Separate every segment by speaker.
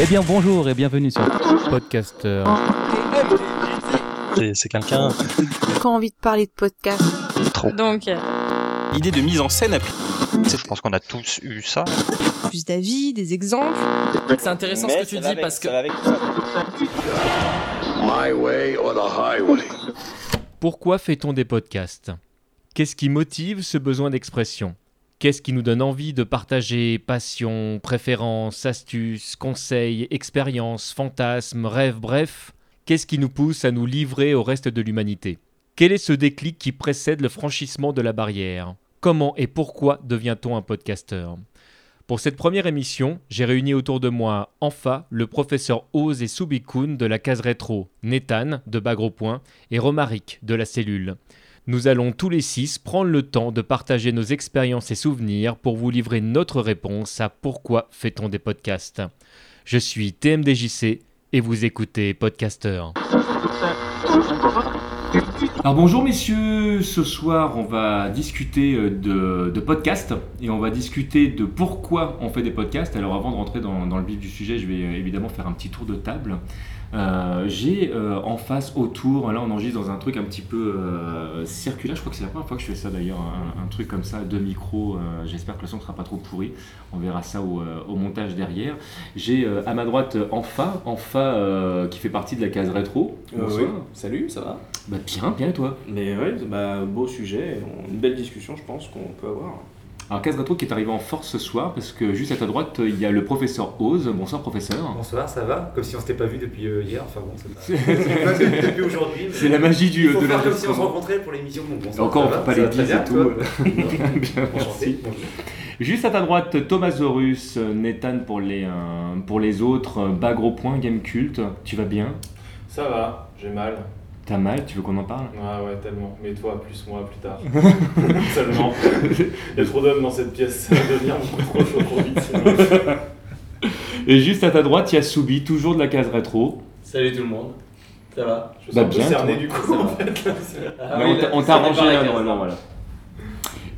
Speaker 1: Eh bien bonjour et bienvenue sur Podcaster.
Speaker 2: C'est- C'est quelqu'un
Speaker 3: Quand envie de parler de podcast.
Speaker 2: trop.
Speaker 3: Donc, euh,
Speaker 4: L'idée de mise en scène a pris.
Speaker 2: Je pense qu'on a tous eu ça.
Speaker 3: plus d'avis, des exemples.
Speaker 5: C'est intéressant ce que tu dis parce que
Speaker 1: Pourquoi fait-on des podcasts? Qu'est-ce qui motive ce besoin d'expression? Qu'est-ce qui nous donne envie de partager passion, préférences, astuces, conseils, expériences, fantasmes, rêves, bref Qu'est-ce qui nous pousse à nous livrer au reste de l'humanité? Quel est ce déclic qui précède le franchissement de la barrière? Comment et pourquoi devient-on un podcasteur? Pour cette première émission, j'ai réuni autour de moi Enfa, le professeur Oz et Subikun de la case rétro, Nathan de Bagro Point et Romaric de la cellule. Nous allons tous les six prendre le temps de partager nos expériences et souvenirs pour vous livrer notre réponse à pourquoi fait-on des podcasts. Je suis TMDJC et vous écoutez Podcaster. Alors bonjour messieurs, ce soir on va discuter euh, de, podcasts et on va discuter de pourquoi on fait des podcasts. Alors avant de rentrer dans, dans le vif du sujet, je vais euh, évidemment faire un petit tour de table. Euh, J'ai euh, en face autour, là on enregistre dans un truc un petit peu euh, circulaire, je crois que c'est la première fois que je fais ça d'ailleurs, un, un truc comme ça, deux micros, j'espère que le son ne sera pas trop pourri, on verra ça au, au montage derrière. J'ai à ma droite Enfa, Enfa qui fait partie de la case rétro. Bonsoir.
Speaker 6: oui. Salut, ça va?
Speaker 1: Bah bien, bien et toi?
Speaker 6: Mais ouais, bah, beau sujet, une belle discussion, je pense qu'on peut avoir.
Speaker 1: Alors Case Rétro qui est arrivé en force ce soir parce que juste à ta droite il y a le professeur Oz. Bonsoir professeur.
Speaker 7: Bonsoir, ça va? Comme si on s'était pas vu depuis euh, hier, enfin bon, c'est pas... c'est pas depuis, depuis aujourd'hui. mais-
Speaker 1: C'est la magie du
Speaker 7: Il faut
Speaker 1: de
Speaker 7: faire comme si on se rencontrait pour l'émission. bonsoir,
Speaker 1: Encore on
Speaker 7: va,
Speaker 1: pas les bises et tout.
Speaker 7: toi?
Speaker 1: Bien,
Speaker 7: Enchanté,
Speaker 1: merci.
Speaker 7: bonjour.
Speaker 1: Juste à ta droite Thomasaurus, euh, Nathan pour les, euh, pour les autres, Bagro Point, Game Cult. Tu vas bien?
Speaker 8: Ça va, j'ai mal.
Speaker 1: T'as mal Tu veux qu'on en parle?
Speaker 8: Ah ouais, tellement. Mais toi, plus moi, plus tard. Seulement. Il y a trop d'hommes dans cette pièce, ça va devenir beaucoup trop chaud trop vite. sinon.
Speaker 1: Et juste à ta droite il y a Soubi, toujours de la case rétro.
Speaker 7: Salut tout le monde, ça va?
Speaker 8: Je me
Speaker 1: Bah
Speaker 8: sens un peu
Speaker 1: bien,
Speaker 8: cerné
Speaker 1: toi.
Speaker 8: du coup, en fait.
Speaker 7: Ah
Speaker 1: Mais
Speaker 7: oui,
Speaker 1: on t'a-
Speaker 7: là,
Speaker 1: on
Speaker 7: ça
Speaker 1: t'a
Speaker 7: dépend
Speaker 1: arrangé là,
Speaker 7: case,
Speaker 1: normalement,
Speaker 7: là.
Speaker 1: voilà.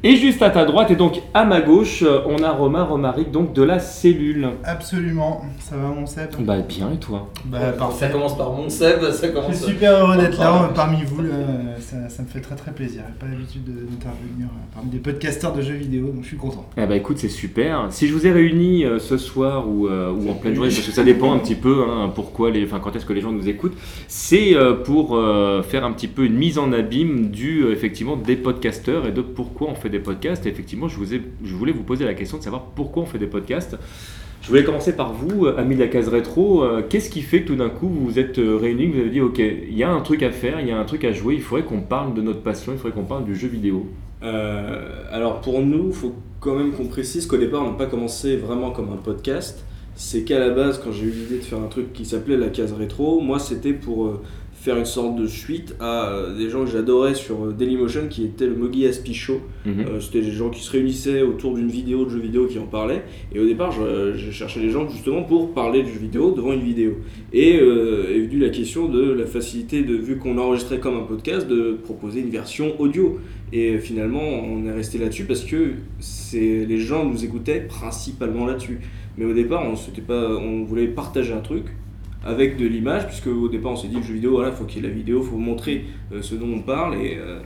Speaker 1: Et juste à ta droite et donc à ma gauche, euh, on a Romain Romaric, donc de la cellule.
Speaker 9: Absolument, ça va mon Seb?
Speaker 1: Bah bien et toi?
Speaker 9: Bah
Speaker 7: Ça
Speaker 9: parfait.
Speaker 7: commence par mon Seb, ça
Speaker 9: Je
Speaker 7: commence
Speaker 9: suis super heureux d'être là parmi vous, là, ça, ça me fait très très plaisir. J'ai pas l'habitude de- d'intervenir euh, parmi des podcasteurs de jeux vidéo, donc je suis content.
Speaker 1: Eh bah écoute, c'est super. Si je vous ai réunis euh, ce soir ou, euh, ou en pleine journée, parce que ça dépend un petit peu hein, pourquoi les, enfin, quand est-ce que les gens nous écoutent, c'est euh, pour euh, faire un petit peu une mise en abîme du, euh, effectivement, des podcasteurs et de pourquoi on fait des podcasts. Et effectivement, je, vous je voulais vous poser la question de savoir pourquoi on fait des podcasts. Je voulais commencer par vous, euh, amis de la case rétro. Euh, Qu'est-ce qui fait que tout d'un coup vous vous êtes euh, réunis, vous avez dit, ok, il y a un truc à faire, il y a un truc à jouer, il faudrait qu'on parle de notre passion, il faudrait qu'on parle du jeu vidéo.
Speaker 6: Alors pour nous, il faut quand même qu'on précise qu'au départ, on n'a pas commencé vraiment comme un podcast. C'est qu'à la base, quand j'ai eu l'idée de faire un truc qui s'appelait la case rétro, moi c'était pour faire une sorte de suite à euh, des gens que j'adorais sur euh, Dailymotion qui était le Mogi Aspi Show.
Speaker 1: Mhm.
Speaker 6: Euh, C'était des gens qui se réunissaient autour d'une vidéo de jeu vidéo qui en parlaient. Et au départ, je, je cherchais des gens justement pour parler de jeu vidéo devant une vidéo. Et euh, est venue la question de la facilité, de, vu qu'on enregistrait comme un podcast, de proposer une version audio. Et finalement, on est resté là-dessus parce que les gens nous écoutaient principalement là-dessus. Mais au départ, on, pas, on voulait partager un truc avec de l'image, puisque au départ, on s'est dit le jeu vidéo, voilà, faut qu'il y ait la vidéo, faut montrer euh, ce dont on parle. Et euh,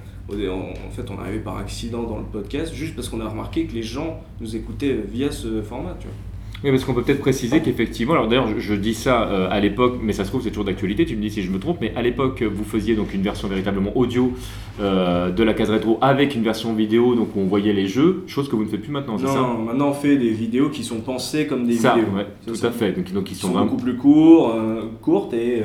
Speaker 6: en, en fait, on est arrivé par accident dans le podcast, juste parce qu'on a remarqué que les gens nous écoutaient via ce format. Tu vois.
Speaker 1: Oui, parce qu'on peut peut-être préciser qu'effectivement, alors d'ailleurs, je, je dis ça euh, à l'époque, mais ça se trouve, c'est toujours d'actualité, tu me dis si je me trompe, mais à l'époque, vous faisiez donc une version véritablement audio euh, de la case rétro avec une version vidéo, donc où on voyait les jeux, chose que vous ne faites plus maintenant, c'est ça?
Speaker 6: Non, maintenant on fait des vidéos qui sont pensées comme des
Speaker 1: Ça,
Speaker 6: vidéos.
Speaker 1: ouais, tout
Speaker 6: ça.
Speaker 1: à fait. Donc, donc ils
Speaker 6: Qui
Speaker 1: sont,
Speaker 6: sont
Speaker 1: vraiment.
Speaker 6: beaucoup plus courts, euh, courtes et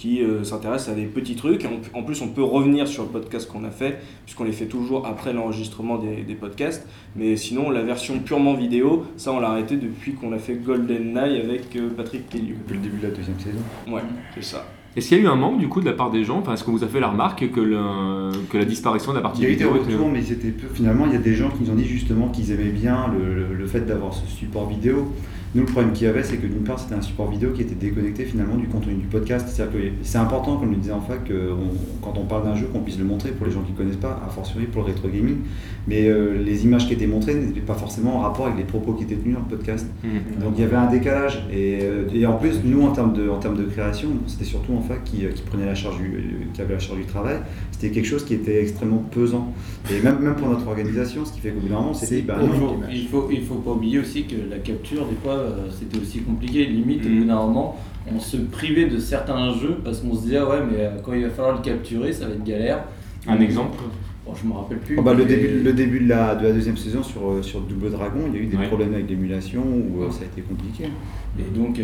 Speaker 6: qui euh, s'intéressent à des petits trucs. Et en, en plus, on peut revenir sur le podcast qu'on a fait, puisqu'on les fait toujours après l'enregistrement des, des podcasts. Mais sinon, la version purement vidéo, ça, on l'a arrêté depuis qu'on a fait Golden Night avec euh, Patrick Pelliou.
Speaker 7: Depuis le début de la deuxième saison.
Speaker 6: Ouais, c'est ça.
Speaker 1: Est-ce qu'il y a eu un manque du coup de la part des gens? Enfin, est-ce qu'on vous a fait la remarque que, le- que la disparition de la partie
Speaker 7: Il y a eu des
Speaker 1: vidéo
Speaker 7: retours, mais c'était peu. Finalement, il y a des gens qui nous ont dit justement qu'ils aimaient bien le, le- le fait d'avoir ce support vidéo. Nous, le problème qu'il y avait, c'est que d'une part, c'était un support vidéo qui était déconnecté finalement du contenu du podcast. C'est-à-dire que c'est important, comme le disait en fac, que quand on parle d'un jeu, qu'on puisse le montrer pour les gens qui ne connaissent pas, a fortiori pour le rétro gaming. Mais euh, les images qui étaient montrées n'étaient pas forcément en rapport avec les propos qui étaient tenus dans le podcast. Mmh. Donc il y avait un décalage. Et, et, en plus, nous, en termes de, en termes de création, c'était surtout en fac qui, qui, prenait la charge du, qui avait la charge du travail. C'était quelque chose qui était extrêmement pesant. Et même, même pour notre organisation, ce qui fait qu'au bout d'un moment, c'était.
Speaker 10: Bah, il, faut, il faut pas oublier aussi que la capture, des fois, euh, c'était aussi compliqué. Limite, au bout d'un moment, on se privait de certains jeux parce qu'on se disait, ouais, mais euh, quand il va falloir le capturer, ça va être galère.
Speaker 11: Un exemple?
Speaker 10: Bon, je me rappelle plus.
Speaker 7: Oh bah, le, début, le début de la, de la deuxième saison sur, euh, sur Double Dragon, il y a eu des problèmes avec l'émulation où ça a été compliqué.
Speaker 10: Et donc,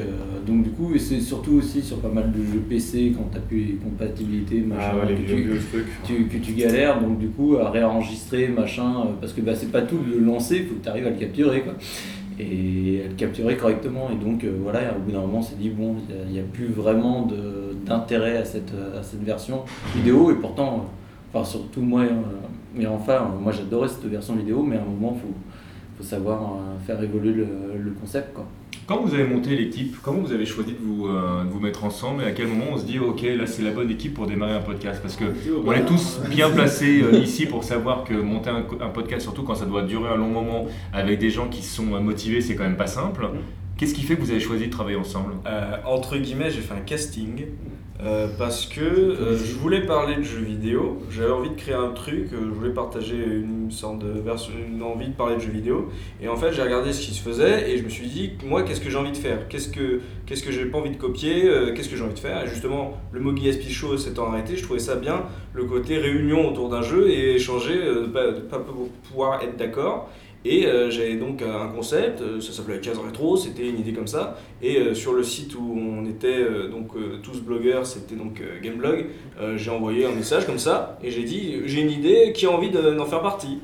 Speaker 10: donc du coup, et c'est surtout aussi sur pas mal de jeux PC quand tu as plus les compatibilités, machin,
Speaker 8: ah,
Speaker 10: que, tu, tu, que, tu, galères, donc du coup à réenregistrer, machin, parce que bah, c'est pas tout de le lancer, faut que tu arrives à le capturer. Quoi et elle capturait correctement. Et donc, euh, voilà, au bout d'un moment, on s'est dit, bon, il n'y a, plus vraiment d'intérêt à cette, à cette version vidéo. Et pourtant, enfin, surtout moi, mais enfin, moi j'adorais cette version vidéo, mais à un moment, il faut, faut, savoir euh, faire évoluer le, le concept. Quoi.
Speaker 11: Quand vous avez monté l'équipe, comment vous avez choisi de vous, euh, de vous mettre ensemble et à quel moment on se dit ok là c'est la bonne équipe pour démarrer un podcast? Parce que on est tous bien placés euh, ici pour savoir que monter un, un, podcast, surtout quand ça doit durer un long moment avec des gens qui sont motivés, c'est quand même pas simple. Qu'est-ce qui fait que vous avez choisi de travailler ensemble?
Speaker 6: Euh, Entre guillemets, j'ai fait un casting euh, parce que euh, je voulais parler de jeux vidéo. J'avais envie de créer un truc, je voulais partager une sorte de version, une envie de parler de jeux vidéo. Et en fait, j'ai regardé ce qui se faisait et je me suis dit, moi, qu'est-ce que j'ai envie de faire? Qu'est-ce que qu'est-ce que j'ai pas envie de copier? Qu'est-ce que j'ai envie de faire? Et justement, le Mogi SP Show s'étant arrêté, je trouvais ça bien, le côté réunion autour d'un jeu et échanger, pas, pas pouvoir être d'accord. Et euh, j'avais donc un concept, euh, ça s'appelait Case Rétro, c'était une idée comme ça. Et euh, sur le site où on était donc tous blogueurs, c'était donc Gameblog, j'ai envoyé un message comme ça et j'ai dit j'ai une idée, qui a envie d'en faire partie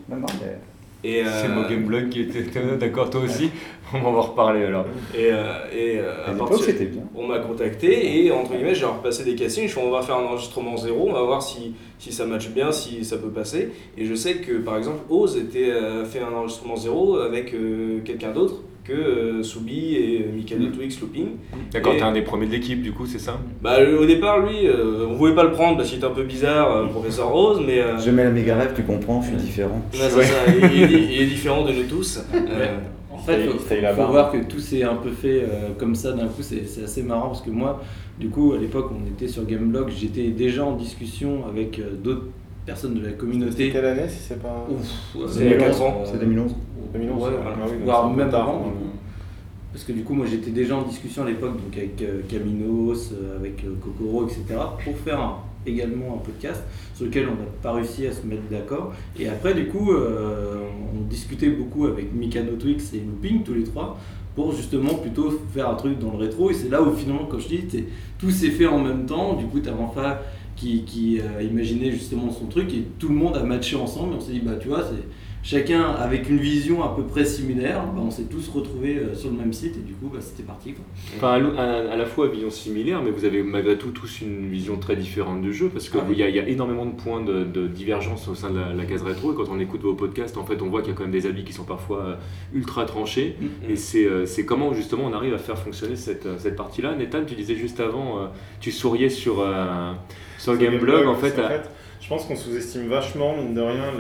Speaker 11: et C'est mon Gameblog qui était d'accord, toi aussi On va en reparler alors.
Speaker 6: Et, et à, partir, bien. on m'a contacté et entre guillemets j'ai repassé des castings. Je on va faire un enregistrement zéro, on va voir si si ça matche bien, si ça peut passer. Et je sais que par exemple, Oz était euh, fait un enregistrement zéro avec euh, quelqu'un d'autre que euh, Soubi et Michael mm. Twix Looping.
Speaker 11: D'accord, t'es un des premiers de l'équipe du coup, c'est ça?
Speaker 6: Bah au départ, lui, on voulait pas le prendre parce qu'il était un peu bizarre, professeur Rose, mais.
Speaker 7: Je mets la méga rêve, tu comprends, je suis différent.
Speaker 6: c'est ça, il, est, différent de nous tous.
Speaker 10: En fait, il faut, voir que tout s'est un peu fait comme ça d'un coup, c'est assez marrant parce que moi, du coup, à l'époque, on était sur Gameblog, j'étais déjà en discussion avec euh, d'autres personnes de la communauté.
Speaker 8: Quelle année si c'est pas.
Speaker 7: C'est 4 ans, c'est 2011.
Speaker 8: 2011,
Speaker 10: voire même avant. Parce que du coup, moi j'étais déjà en discussion à l'époque donc avec euh, Caminos, euh, avec Kokoro, etc. pour faire également un podcast sur lequel on n'a pas réussi à se mettre d'accord. Et après, du coup, on discutait beaucoup avec Mikado Twix et Looping, tous les trois, pour justement plutôt faire un truc dans le rétro. Et c'est là où finalement, comme je dis, tout s'est fait en même temps. Du coup, tu as enfin qui, qui a imaginé justement son truc et tout le monde a matché ensemble. Et on s'est dit, bah tu vois, c'est chacun avec une vision à peu près similaire, bah, on s'est tous retrouvés euh, sur le même site et du coup bah, c'était parti. Quoi.
Speaker 11: Enfin, à, la fois vision similaire, mais vous avez malgré tout tous une vision très différente du jeu parce qu'il ah y, a énormément de points de, divergence au sein de la, case rétro et quand on écoute vos podcasts, en fait, on voit qu'il y a quand même des avis qui sont parfois euh, ultra tranchés mm. et euh, c'est comment justement on arrive à faire fonctionner cette, cette partie-là. Nathan, tu disais juste avant, tu souriais sur, sur Gameblog en fait.
Speaker 8: Je pense qu'on sous-estime vachement, mine de rien,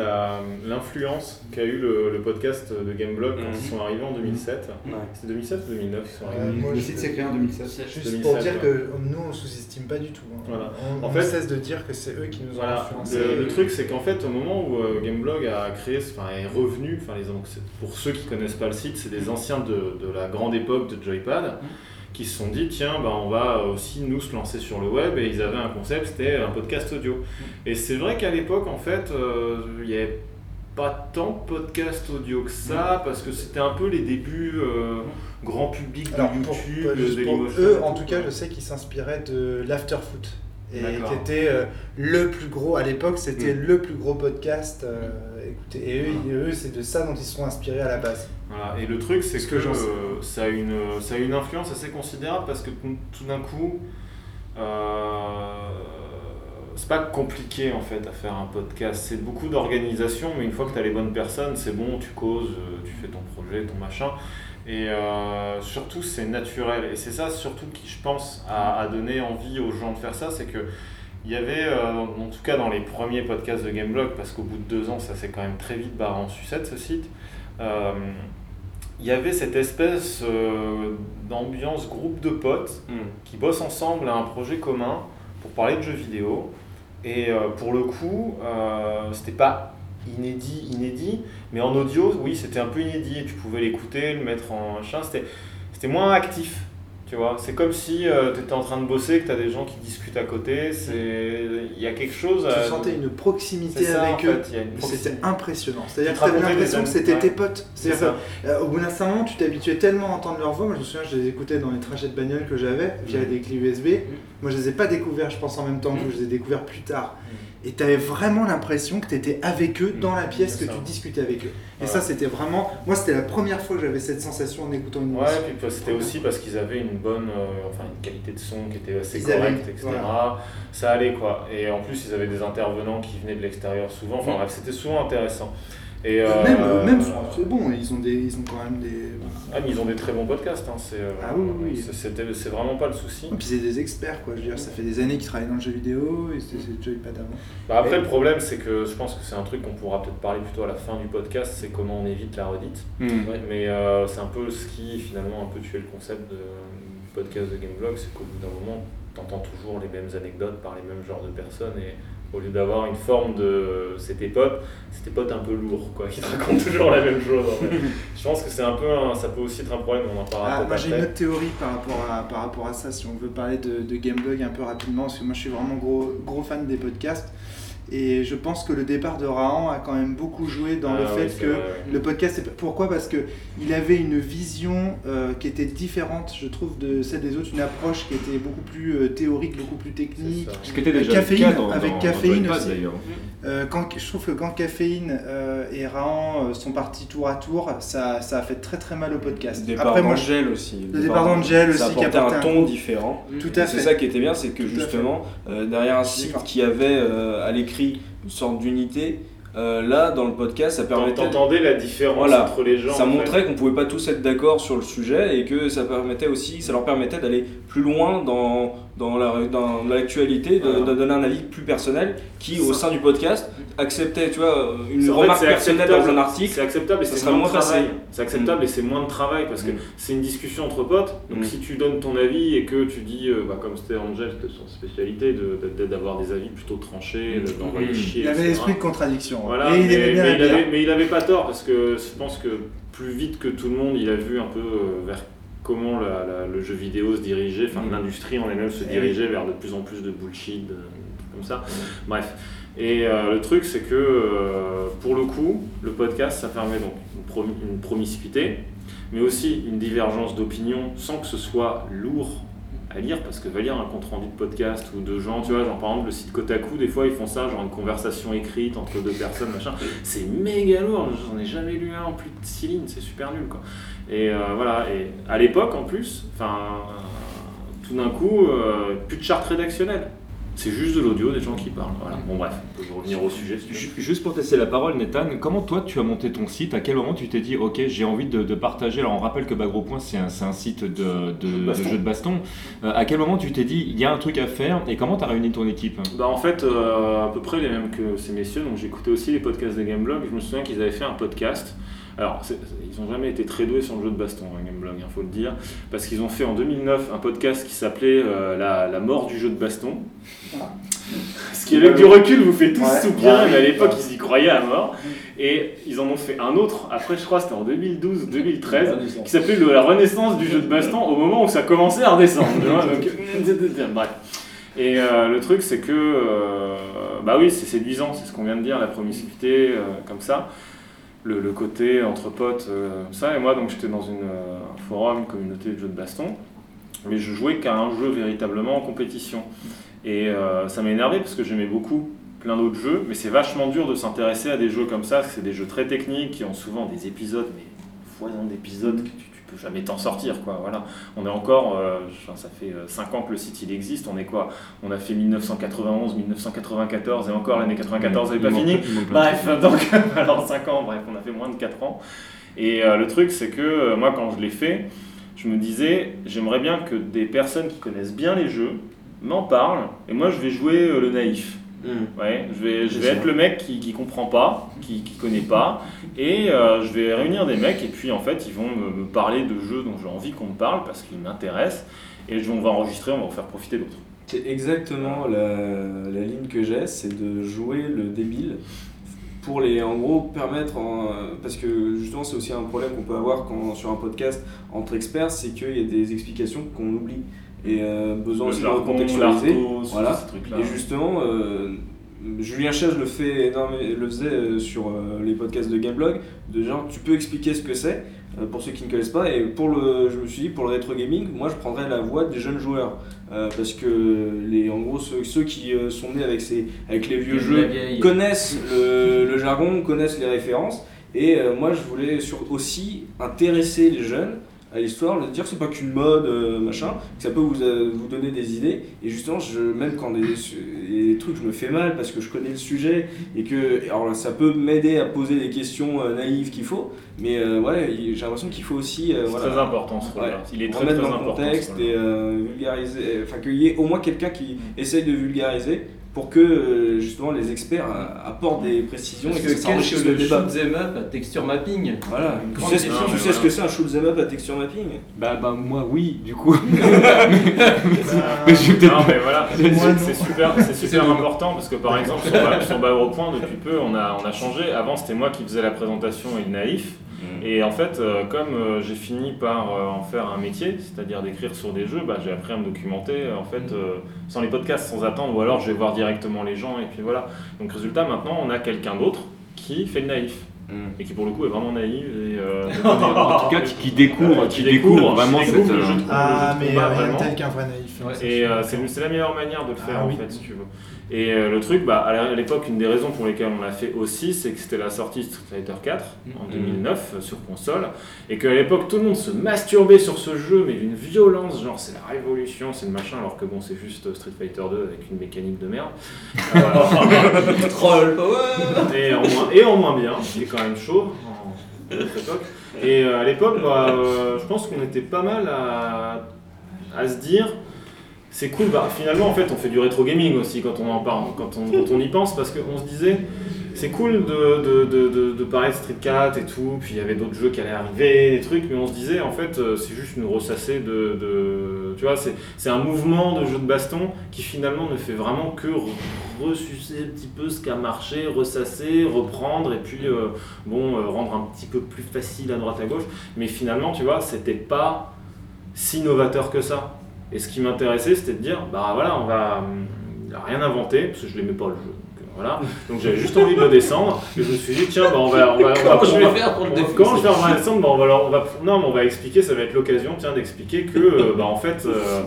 Speaker 8: l'influence qu'a eu le, podcast de Gameblog quand ils mhm. sont arrivés en 2007. C'est 2007 ou 2009 ils sont arrivés?
Speaker 7: Le site s'est créé en 2007.
Speaker 9: Juste pour dire que nous, on sous-estime pas du tout. Hein. On, en fait, cesse de dire que c'est eux qui nous ont influencé.
Speaker 8: Le, truc, c'est qu'en fait, au moment où euh, Gameblog a créé, enfin, est revenu, enfin, les, pour ceux qui connaissent pas le site, c'est des anciens de, de, la grande époque de Joypad. Mhm qui se sont dit tiens bah, on va aussi nous se lancer sur le web et ils avaient un concept c'était un podcast audio. Et c'est vrai qu'à l'époque en fait euh, il n'y avait pas tant de podcast audio que ça mm. parce que c'était un peu les débuts euh, grand public de YouTube
Speaker 9: pour, eux en tout cas je sais qu'ils s'inspiraient de l'afterfoot et qui était euh, le plus gros à l'époque c'était le plus gros podcast écoutez, et eux, eux c'est de ça dont ils se sont inspirés à la base.
Speaker 8: Et le truc, c'est que, ça, a une, ça a une influence assez considérable parce que tout d'un coup, euh, c'est pas compliqué en fait à faire un podcast. C'est beaucoup d'organisation, mais une fois que tu as les bonnes personnes, c'est bon, tu causes, tu fais ton projet, ton machin. Et euh, surtout, c'est naturel. Et c'est ça, surtout, qui, je pense, a, donné envie aux gens de faire ça. C'est que il y avait, euh, en tout cas dans les premiers podcasts de Gameblog, parce qu'au bout de deux ans, ça s'est quand même très vite barré en sucette ce site, euh, il y avait cette espèce d'ambiance groupe de potes mm. qui bossent ensemble à un projet commun pour parler de jeux vidéo. Et pour le coup, c'était pas inédit, inédit, mais en audio, oui, c'était un peu inédit. Tu pouvais l'écouter, le mettre en machin. C'était moins actif. Tu vois, c'est comme si euh, tu étais en train de bosser, que tu as des gens qui discutent à côté. Il y a quelque chose.
Speaker 9: Tu sentais une proximité avec eux. C'était impressionnant. C'est-à-dire que tu avais l'impression que c'était tes potes. C'est-à-dire euh, au bout d'un certain moment, tu t'habituais tellement à entendre leur voix. Moi, je me souviens, je les écoutais dans les trajets de bagnole que j'avais via des clés USB. Moi, je les ai pas découverts, je pense, en même temps que je les ai découverts plus tard et tu avais vraiment l'impression que tu étais avec eux dans la pièce, que tu discutais avec eux. Et ça, c'était vraiment. Moi, c'était la première fois que j'avais cette sensation en écoutant une
Speaker 8: musique. Ouais, puis c'était aussi parce qu'ils avaient une bonne. Euh, enfin, une qualité de son qui était assez correcte, etc. Ça allait, quoi. Et en plus, ils avaient des intervenants qui venaient de l'extérieur souvent. Enfin, bref, c'était souvent intéressant.
Speaker 9: Et euh, même, euh, même c'est bon, ils ont, des, ils ont quand même des.
Speaker 8: Ah, mais ils ont des très bons podcasts. Hein, c'est, euh,
Speaker 9: ah oui, oui.
Speaker 8: C'est vraiment pas le souci.
Speaker 9: Et puis c'est des experts, quoi. Je veux dire, ça fait des années qu'ils travaillent dans le jeu vidéo et c'est déjà pas d'avant.
Speaker 8: Bah après, le problème, c'est que je pense que c'est un truc qu'on pourra peut-être parler plutôt à la fin du podcast c'est comment on évite la redite. Hmm. Mais c'est un peu ce qui finalement un peu tué le concept de, du podcast de Gameblog c'est qu'au bout d'un moment, t'entends toujours les mêmes anecdotes par les mêmes genres de personnes et au lieu d'avoir une forme de potes, c'est tes potes un peu lourds, quoi, qui te racontent toujours la même chose. je pense que c'est un peu ça peut aussi être un problème, on en parlera
Speaker 9: ah, Moi j'ai une autre théorie par rapport, à, par rapport à ça, si on veut parler de, de Gameblog un peu rapidement, parce que moi je suis vraiment gros, gros fan des podcasts. Et je pense que le départ de Rahan a quand même beaucoup joué dans le ah fait que le podcast. Pourquoi? Parce que il avait une vision euh, qui était différente, je trouve, de celle des autres, une approche qui était beaucoup plus euh, théorique, beaucoup plus technique.
Speaker 12: Ce qui était déjà
Speaker 9: caféine,
Speaker 12: le cas
Speaker 9: avec caféine aussi. Euh, quand, je trouve que quand Caféine et Rahan sont partis tour à tour, ça, ça, a fait très très mal au podcast.
Speaker 12: Le départ d'Angel aussi.
Speaker 9: Le, départ d'Angel aussi. Ça
Speaker 12: apportait un ton différent. Tout à fait. C'est ça qui était bien, c'est que justement, derrière un site qui avait à l'écrit une sorte d'unité. Euh, là, dans le podcast, ça permettait.
Speaker 8: T'entendais la différence entre les gens.
Speaker 12: Ça montrait qu'on pouvait pas tous être d'accord sur le sujet et que ça permettait aussi, ça leur permettait d'aller plus loin dans, dans l'actualité, la, dans de, donner un avis plus personnel qui, au sein du podcast, acceptait tu vois, une remarque personnelle dans un article.
Speaker 8: C'est acceptable et c'est moins, de travail. C'est acceptable mm. et c'est moins de travail parce que mm. c'est une discussion entre potes. Donc mm. si tu donnes ton avis et que tu dis, euh, bah, comme c'était Angel, c'était son spécialité, d'avoir des avis plutôt tranchés, d'envoyer chier.
Speaker 9: Il avait l'esprit de contradiction.
Speaker 8: Voilà, mais, il avait, pas tort parce que je pense que plus vite que tout le monde, il a vu un peu euh, vers comment le jeu vidéo se dirigeait, enfin l'industrie en elle-même se dirigeait vers de plus en plus de bullshit, comme ça. Bref. Et euh, le truc, c'est que euh, pour le coup, le podcast, ça permet donc une, promiscuité, mais aussi une divergence d'opinion sans que ce soit lourd à lire, parce que va lire un compte rendu de podcast ou de gens, tu vois, genre par exemple le site Kotaku, des fois ils font ça, genre une conversation écrite entre deux personnes, machin. C'est méga lourd, j'en ai jamais lu un en plus de 6 lignes, c'est super nul quoi. Et euh, voilà, et à l'époque en plus, enfin, tout d'un coup, plus de charte rédactionnelle. C'est juste de l'audio, des gens qui parlent. Voilà. Bon bref, on peut revenir au sujet.
Speaker 12: Juste pour te laisser la parole, Nathan, comment toi tu as monté ton site? À quel moment tu t'es dit, ok, j'ai envie de, partager? Alors on rappelle que Bagro Point c'est un, un, site de, de, jeux de baston. Euh, à quel moment tu t'es dit, il y a un truc à faire? Et comment tu as réuni ton équipe?
Speaker 8: Bah, En fait, euh, à peu près les mêmes que ces messieurs. Donc j'écoutais aussi les podcasts de Gameblog. Je me souviens qu'ils avaient fait un podcast. Alors, ils n'ont jamais été très doués sur le jeu de baston, hein, Gameblog, il faut le dire, parce qu'ils ont fait en 2009 un podcast qui s'appelait euh, la, la, mort du jeu de baston. Ce qui, avec du recul, vous fait tous soupirer, mais à l'époque, ils y croyaient à mort. Et ils en ont fait un autre, après, je crois, c'était en 2012-2013, qui s'appelait La renaissance du jeu de baston au moment où ça commençait à redescendre. bref. Et euh, le truc, c'est que, euh, bah oui, c'est séduisant, c'est ce qu'on vient de dire, la promiscuité, comme ça le, côté entre potes, euh, ça. Et moi, donc, j'étais dans une, euh, un forum, communauté de jeux de baston, mais je jouais qu'à un jeu véritablement en compétition. Et euh, ça m'a énervé parce que j'aimais beaucoup plein d'autres jeux, mais c'est vachement dur de s'intéresser à des jeux comme ça, c'est des jeux très techniques qui ont souvent des épisodes, mais foison d'épisodes que tu jamais t'en sortir. Quoi. Voilà. On est encore, euh, ça fait 5 euh, ans que le site il existe, on est quoi? On a fait 1991, 1994 et encore l'année 94 n'est pas fini. Bref, donc alors 5 ans, bref, on a fait moins de 4 ans. Et le truc, c'est que moi, quand je l'ai fait, je me disais, j'aimerais bien que des personnes qui connaissent bien les jeux m'en parlent, et moi, je vais jouer le naïf. Hmm. Ouais, je vais, je vais être le mec qui, qui comprend pas, qui, qui connaît pas, et je vais réunir des mecs, et puis en fait, ils vont me, parler de jeux dont j'ai envie qu'on me parle parce qu'ils m'intéressent, et on va enregistrer, on va en faire profiter d'autres.
Speaker 6: C'est exactement la, la, ligne que j'ai, c'est de jouer le débile pour les en gros permettre parce que justement c'est aussi un problème qu'on peut avoir quand sur un podcast entre experts c'est qu'il y a des explications qu'on oublie et euh, besoin aussi de recontextualiser voilà et justement euh, Julien Chaz le fait le faisait euh, sur les podcasts de Gameblog de genre tu peux expliquer ce que c'est euh, pour ceux qui ne connaissent pas. Et pour le, je me suis dit, pour le rétro gaming, moi je prendrais la voix des jeunes joueurs. Euh, parce que les, en gros, ceux, ceux qui euh, sont nés avec, ces, avec les vieux jeux connaissent le, le, jargon, connaissent les références. Et moi je voulais sur, aussi intéresser les jeunes à l'histoire, de dire c'est pas qu'une mode, euh, machin, que ça peut vous, euh, vous donner des idées. Et justement, je, même quand des, des, trucs, je me fais mal parce que je connais le sujet et que alors, ça peut m'aider à poser les questions euh, naïves qu'il faut. Mais ouais, j'ai l'impression qu'il faut aussi.
Speaker 8: c'est très important ce ouais,
Speaker 6: Il est très, très dans le contexte et vulgariser. Enfin, qu'il y ait au moins quelqu'un qui essaye de vulgariser pour que euh, justement les experts euh, apportent des précisions
Speaker 10: et que, ça enrichisse le débat. Shoot up à texture mapping.
Speaker 6: Voilà. Tu sais, tu sais ce que c'est un shoot them up à texture mapping?
Speaker 1: Bah bah moi oui du coup.
Speaker 8: mais je non mais voilà, c'est super, c'est super important parce que par exemple sur, sur Point depuis peu on a on a changé. Avant c'était moi qui faisais la présentation et le naïf. Mm. Et en fait, euh, comme euh, j'ai fini par euh, en faire un métier, c'est-à-dire d'écrire sur des jeux, bah, j'ai appris à me documenter en fait mm. sans les podcasts, sans attendre, ou alors je vais voir directement les gens et puis voilà. Donc résultat, maintenant on a quelqu'un d'autre qui fait le naïf. Mm. Et qui pour le coup est vraiment naïf et
Speaker 1: en tout cas qui, découvre, qui, découvre, vraiment cette.
Speaker 9: ah mais rien tel qu'un vrai naïf.
Speaker 8: et c'est la meilleure manière de le faire ah en fait si tu veux. Et euh, le truc, bah, à l'époque, une des raisons pour lesquelles on l'a fait aussi, c'est que c'était la sortie de Street Fighter 4 en 2009 mm. euh, sur console, et qu'à l'époque, tout le monde se masturbait sur ce jeu, mais d'une violence, genre c'est la révolution, c'est le machin, alors que bon, c'est juste Street Fighter 2 avec une mécanique de merde.
Speaker 10: Troll
Speaker 8: et, en moins, et en moins bien, il est quand même chaud en, notre époque. Et euh, à l'époque, bah, je pense qu'on était pas mal à, à se dire c'est cool. Bah, finalement, on fait du rétro gaming aussi quand on en parle, quand on, y pense, parce qu'on se disait, c'est cool de, de, de, parler de Street 4 et tout, puis il y avait d'autres jeux qui allaient arriver, des trucs, mais on se disait, en fait, euh, c'est juste une ressassée de. tu vois, c'est un mouvement de jeu de baston qui finalement ne fait vraiment que ressucer un petit peu ce qui a marché, ressasser, reprendre, et puis, euh, bon, euh, rendre un petit peu plus facile à droite à gauche. Mais finalement, tu vois, c'était pas si novateur que ça. Et ce qui m'intéressait, c'était de dire, bah voilà, on va rien inventer, parce que je l'aimais pas le jeu. Donc, euh, voilà. Donc j'avais juste envie de le descendre. Et je me suis dit, tiens, bah, on va. On va,
Speaker 10: on va Comment je vais faire pour le défoncer
Speaker 8: Comment je vais faire descendre? Bah, on va, on va, Non, mais on va expliquer, ça va être l'occasion, tiens, d'expliquer que, euh, bah, en fait. Euh,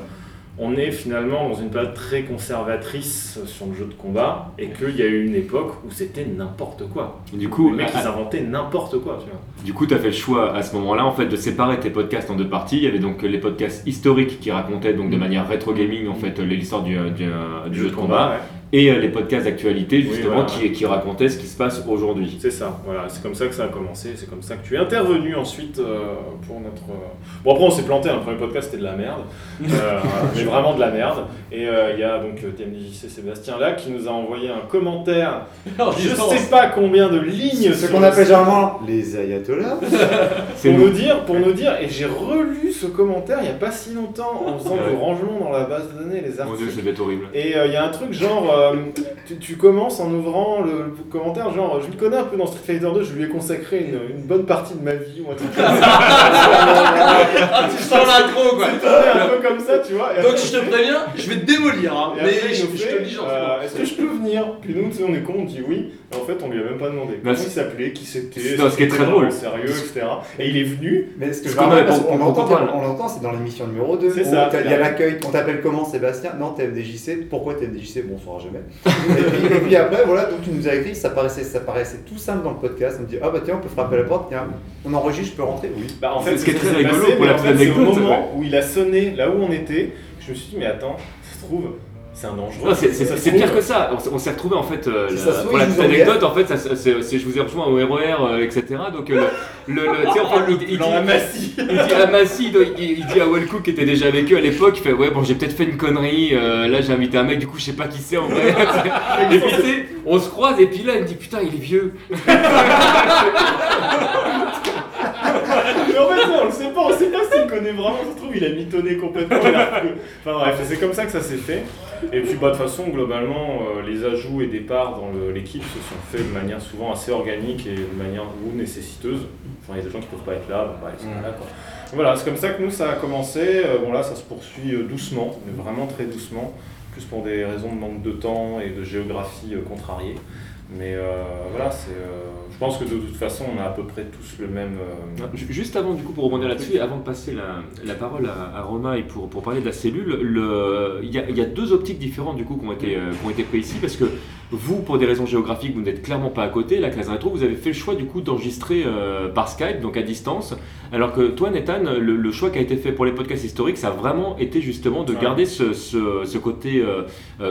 Speaker 8: on est finalement dans une période très conservatrice sur le jeu de combat et qu'il y a eu une époque où c'était n'importe quoi.
Speaker 1: Du coup,
Speaker 8: les mecs ils inventaient n'importe quoi. Tu vois.
Speaker 1: Du coup, tu as fait le choix à ce moment-là en fait de séparer tes podcasts en deux parties. Il y avait donc les podcasts historiques qui racontaient donc de mm. manière rétro gaming en fait l'histoire du, du, du, jeu de combat et euh, les podcasts d'actualité justement qui, qui, racontaient ce qui se passe aujourd'hui.
Speaker 8: C'est ça, voilà, c'est comme ça que ça a commencé, c'est comme ça que tu es intervenu ensuite euh, pour notre... Euh, bon après on s'est planté, hein, le premier podcast c'était de la merde, mais vraiment de la merde, et il y a donc TMDJC Sébastien là qui nous a envoyé un commentaire, je sais pas combien de lignes...
Speaker 9: Ce qu'on appelle généralement les ayatollahs.
Speaker 8: pour nous dire, pour nous dire, et j'ai relu ce commentaire il y a pas si longtemps en faisant le rangement dans la base de données, les articles.
Speaker 1: Mon dieu, ça horrible.
Speaker 8: Et il y a un truc genre... Euh, tu, commences en ouvrant le, commentaire, genre, je le connais un peu dans Street Fighter 2, je lui ai consacré une, bonne partie de ma vie, ou un truc comme ça.
Speaker 10: ah, tu sens l'intro, quoi.
Speaker 8: Un peu comme ça, tu vois.
Speaker 10: Donc, je te préviens, je vais te démolir, hein, mais je, te le dis gentiment.
Speaker 8: Euh, est-ce que je peux venir? Puis nous, tu sais, on est con, on dit oui. En fait, on lui a même pas demandé. Comment il s'appelait, qui c'était,
Speaker 1: ce qui est très drôle.
Speaker 8: Sérieux, etc. Et il est venu.
Speaker 9: Mais ce que je on l'entend, c'est dans l'émission numéro 2.
Speaker 8: C'est ça.
Speaker 9: Il y a l'accueil, on t'appelle comment Sébastien? Non, TMDJC. Pourquoi TMDJC Bon, on saura jamais. et, puis, après, voilà, donc tu nous as écrit, ça paraissait, ça paraissait tout simple dans le podcast. On me dit, ah bah tiens, on peut frapper à la porte, tiens, on enregistre, je peux rentrer? Oui.
Speaker 8: Bah en fait, ce qui est très rigolo pour la petite anecdote. au moment où il a sonné là où on était, je me suis dit, mais attends, ça se trouve, C'est un dangereux.
Speaker 1: C'est pire que ça. On, s'est retrouvé en fait. Euh, pour la petite anecdote, en fait, c'est je vous ai rejoint au RER, euh, etc. Donc euh, le, le,
Speaker 8: il, il, dit à Massy.
Speaker 1: Il dit à Massy, il, dit à Wellcook qui était déjà avec eux à l'époque, il fait ouais bon j'ai peut-être fait une connerie. là j'ai invité un mec, du coup je sais pas qui c'est en vrai. et puis tu sais, on se croise et puis là il me dit putain il est vieux.
Speaker 8: Mais en fait, non, on le sait pas, on sait pas s'il connaît vraiment, ça se trouve, il a mitonné complètement. Enfin bref, c'est comme ça que ça s'est fait. Et puis, bah, de toute façon, globalement, euh, les ajouts et départs dans l'équipe se sont faits de manière souvent assez organique et de manière ou nécessiteuse. Enfin, il y a des gens qui peuvent pas être là, bah, ils sont là. Voilà, c'est comme ça que nous, ça a commencé. Euh, bon, là, ça se poursuit euh, doucement, mais vraiment très doucement, plus pour des raisons de manque de temps et de géographie contrariée. Mais voilà, c'est je pense que de toute façon, on a à peu près tous le même. Euh,
Speaker 1: ah, juste avant, du coup, pour rebondir là-dessus, avant de passer la, la parole à, Romain et pour, pour parler de la cellule, il y, y, a deux optiques différentes du coup qui ont été, euh, qui été prises ici parce que vous, pour des raisons géographiques, vous n'êtes clairement pas à côté. La classe rétro, vous avez fait le choix du coup d'enregistrer euh, par Skype, donc à distance. Alors que toi, Nathan, le, choix qui a été fait pour les podcasts historiques, ça a vraiment été justement de garder ce, ce, côté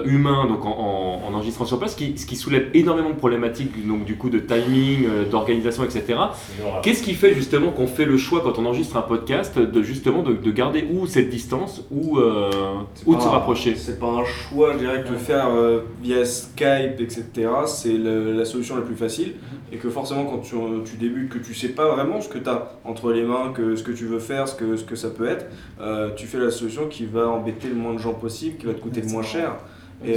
Speaker 1: humain, donc en, en, enregistrant sur place, ce qui, ce qui soulève énormément de problématiques, donc du coup de timing euh, d'organisation, etc. Qu'est-ce qui fait justement qu'on fait le choix quand on enregistre un podcast de justement de, garder ou cette distance ou, euh, ou de se rapprocher?
Speaker 6: C'est pas un choix, je dirais que le faire euh, via Skype, etc. C'est la solution la plus facile et que forcément quand tu, tu, débutes, que tu sais pas vraiment ce que tu as entre les mains, que ce que tu veux faire, ce que, ce que ça peut être, tu fais la solution qui va embêter le moins de gens possible, qui va te coûter le moins cher. Et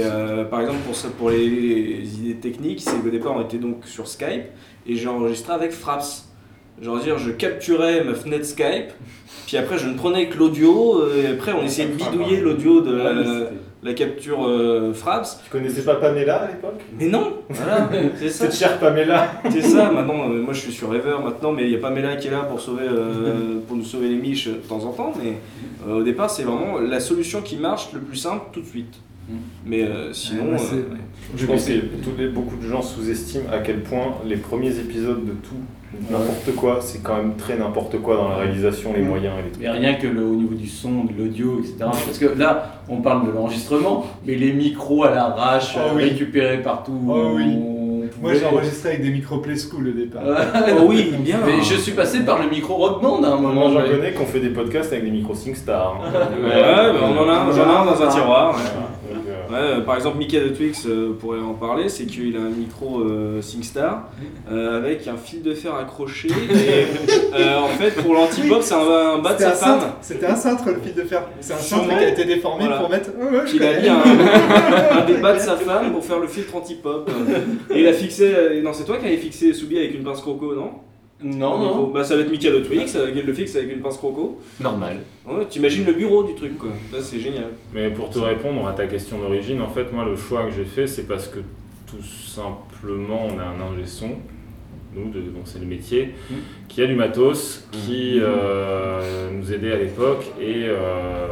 Speaker 6: par exemple, pour, ça, pour les, idées techniques, c'est qu'au départ, on était donc sur Skype et j'ai enregistré avec Fraps. Genre dire, je capturais ma fenêtre Skype, puis après je ne prenais que l'audio, euh, et après on essayait de bidouiller l'audio de la, capture euh, Fraps.
Speaker 8: Tu connaissais pas Pamela à l'époque?
Speaker 6: Mais non Voilà,
Speaker 8: c'est ça. Cette chère Pamela
Speaker 6: C'est ça, maintenant, euh, moi je suis sur Ever maintenant, mais il y a Pamela qui est là pour, sauver, pour nous sauver les miches de temps en temps, mais au départ c'est vraiment la solution qui marche le plus simple tout de suite. Mm. Mais euh, sinon. Euh,
Speaker 8: je pense que beaucoup de gens sous-estiment à quel point les premiers épisodes de tout, n'importe quoi, c'est quand même très n'importe quoi dans la réalisation, les moyens et les trucs.
Speaker 10: Mais rien que le, au niveau du son, de l'audio, etc. Parce que là, on parle de l'enregistrement, mais les micros à l'arrache, oh récupérés partout.
Speaker 9: Oh oui. Moi j'ai enregistré avec des micros Play School au départ.
Speaker 10: oh oui, bien. Mais je suis passé par le micro Rock Band à un moment.
Speaker 8: Moi j'en connais qu'on fait des podcasts avec des micros SingStar.
Speaker 6: ouais, bah, on en a, un dans un tiroir. Ouais, par exemple, Mika de Twix euh, pourrait en parler, c'est qu'il a un micro euh, SingStar euh, avec un fil de fer accroché. Et en fait, pour l'anti-pop, c'est un, bas de sa femme.
Speaker 9: C'était un cintre le fil de fer. C'est un cintre qui a été déformé pour mettre.
Speaker 6: il a mis un, des bas de sa femme pour faire le filtre anti-pop. Et il a fixé. Non, c'est toi qui avais fixé Soubi avec une pince croco, non?
Speaker 10: Non, non.
Speaker 6: Bah, ça va être Michael de Twix, il le fixe avec une pince croco.
Speaker 1: Normal.
Speaker 6: Ouais, t'imagines le bureau du truc, quoi. Ça, c'est génial.
Speaker 8: Mais pour te répondre à ta question d'origine, en fait, moi, le choix que j'ai fait, c'est parce que tout simplement, on a un ingé son, nous, de, donc c'est le métier, mm. qui a du matos, qui mm. euh, nous aidait à l'époque, et euh,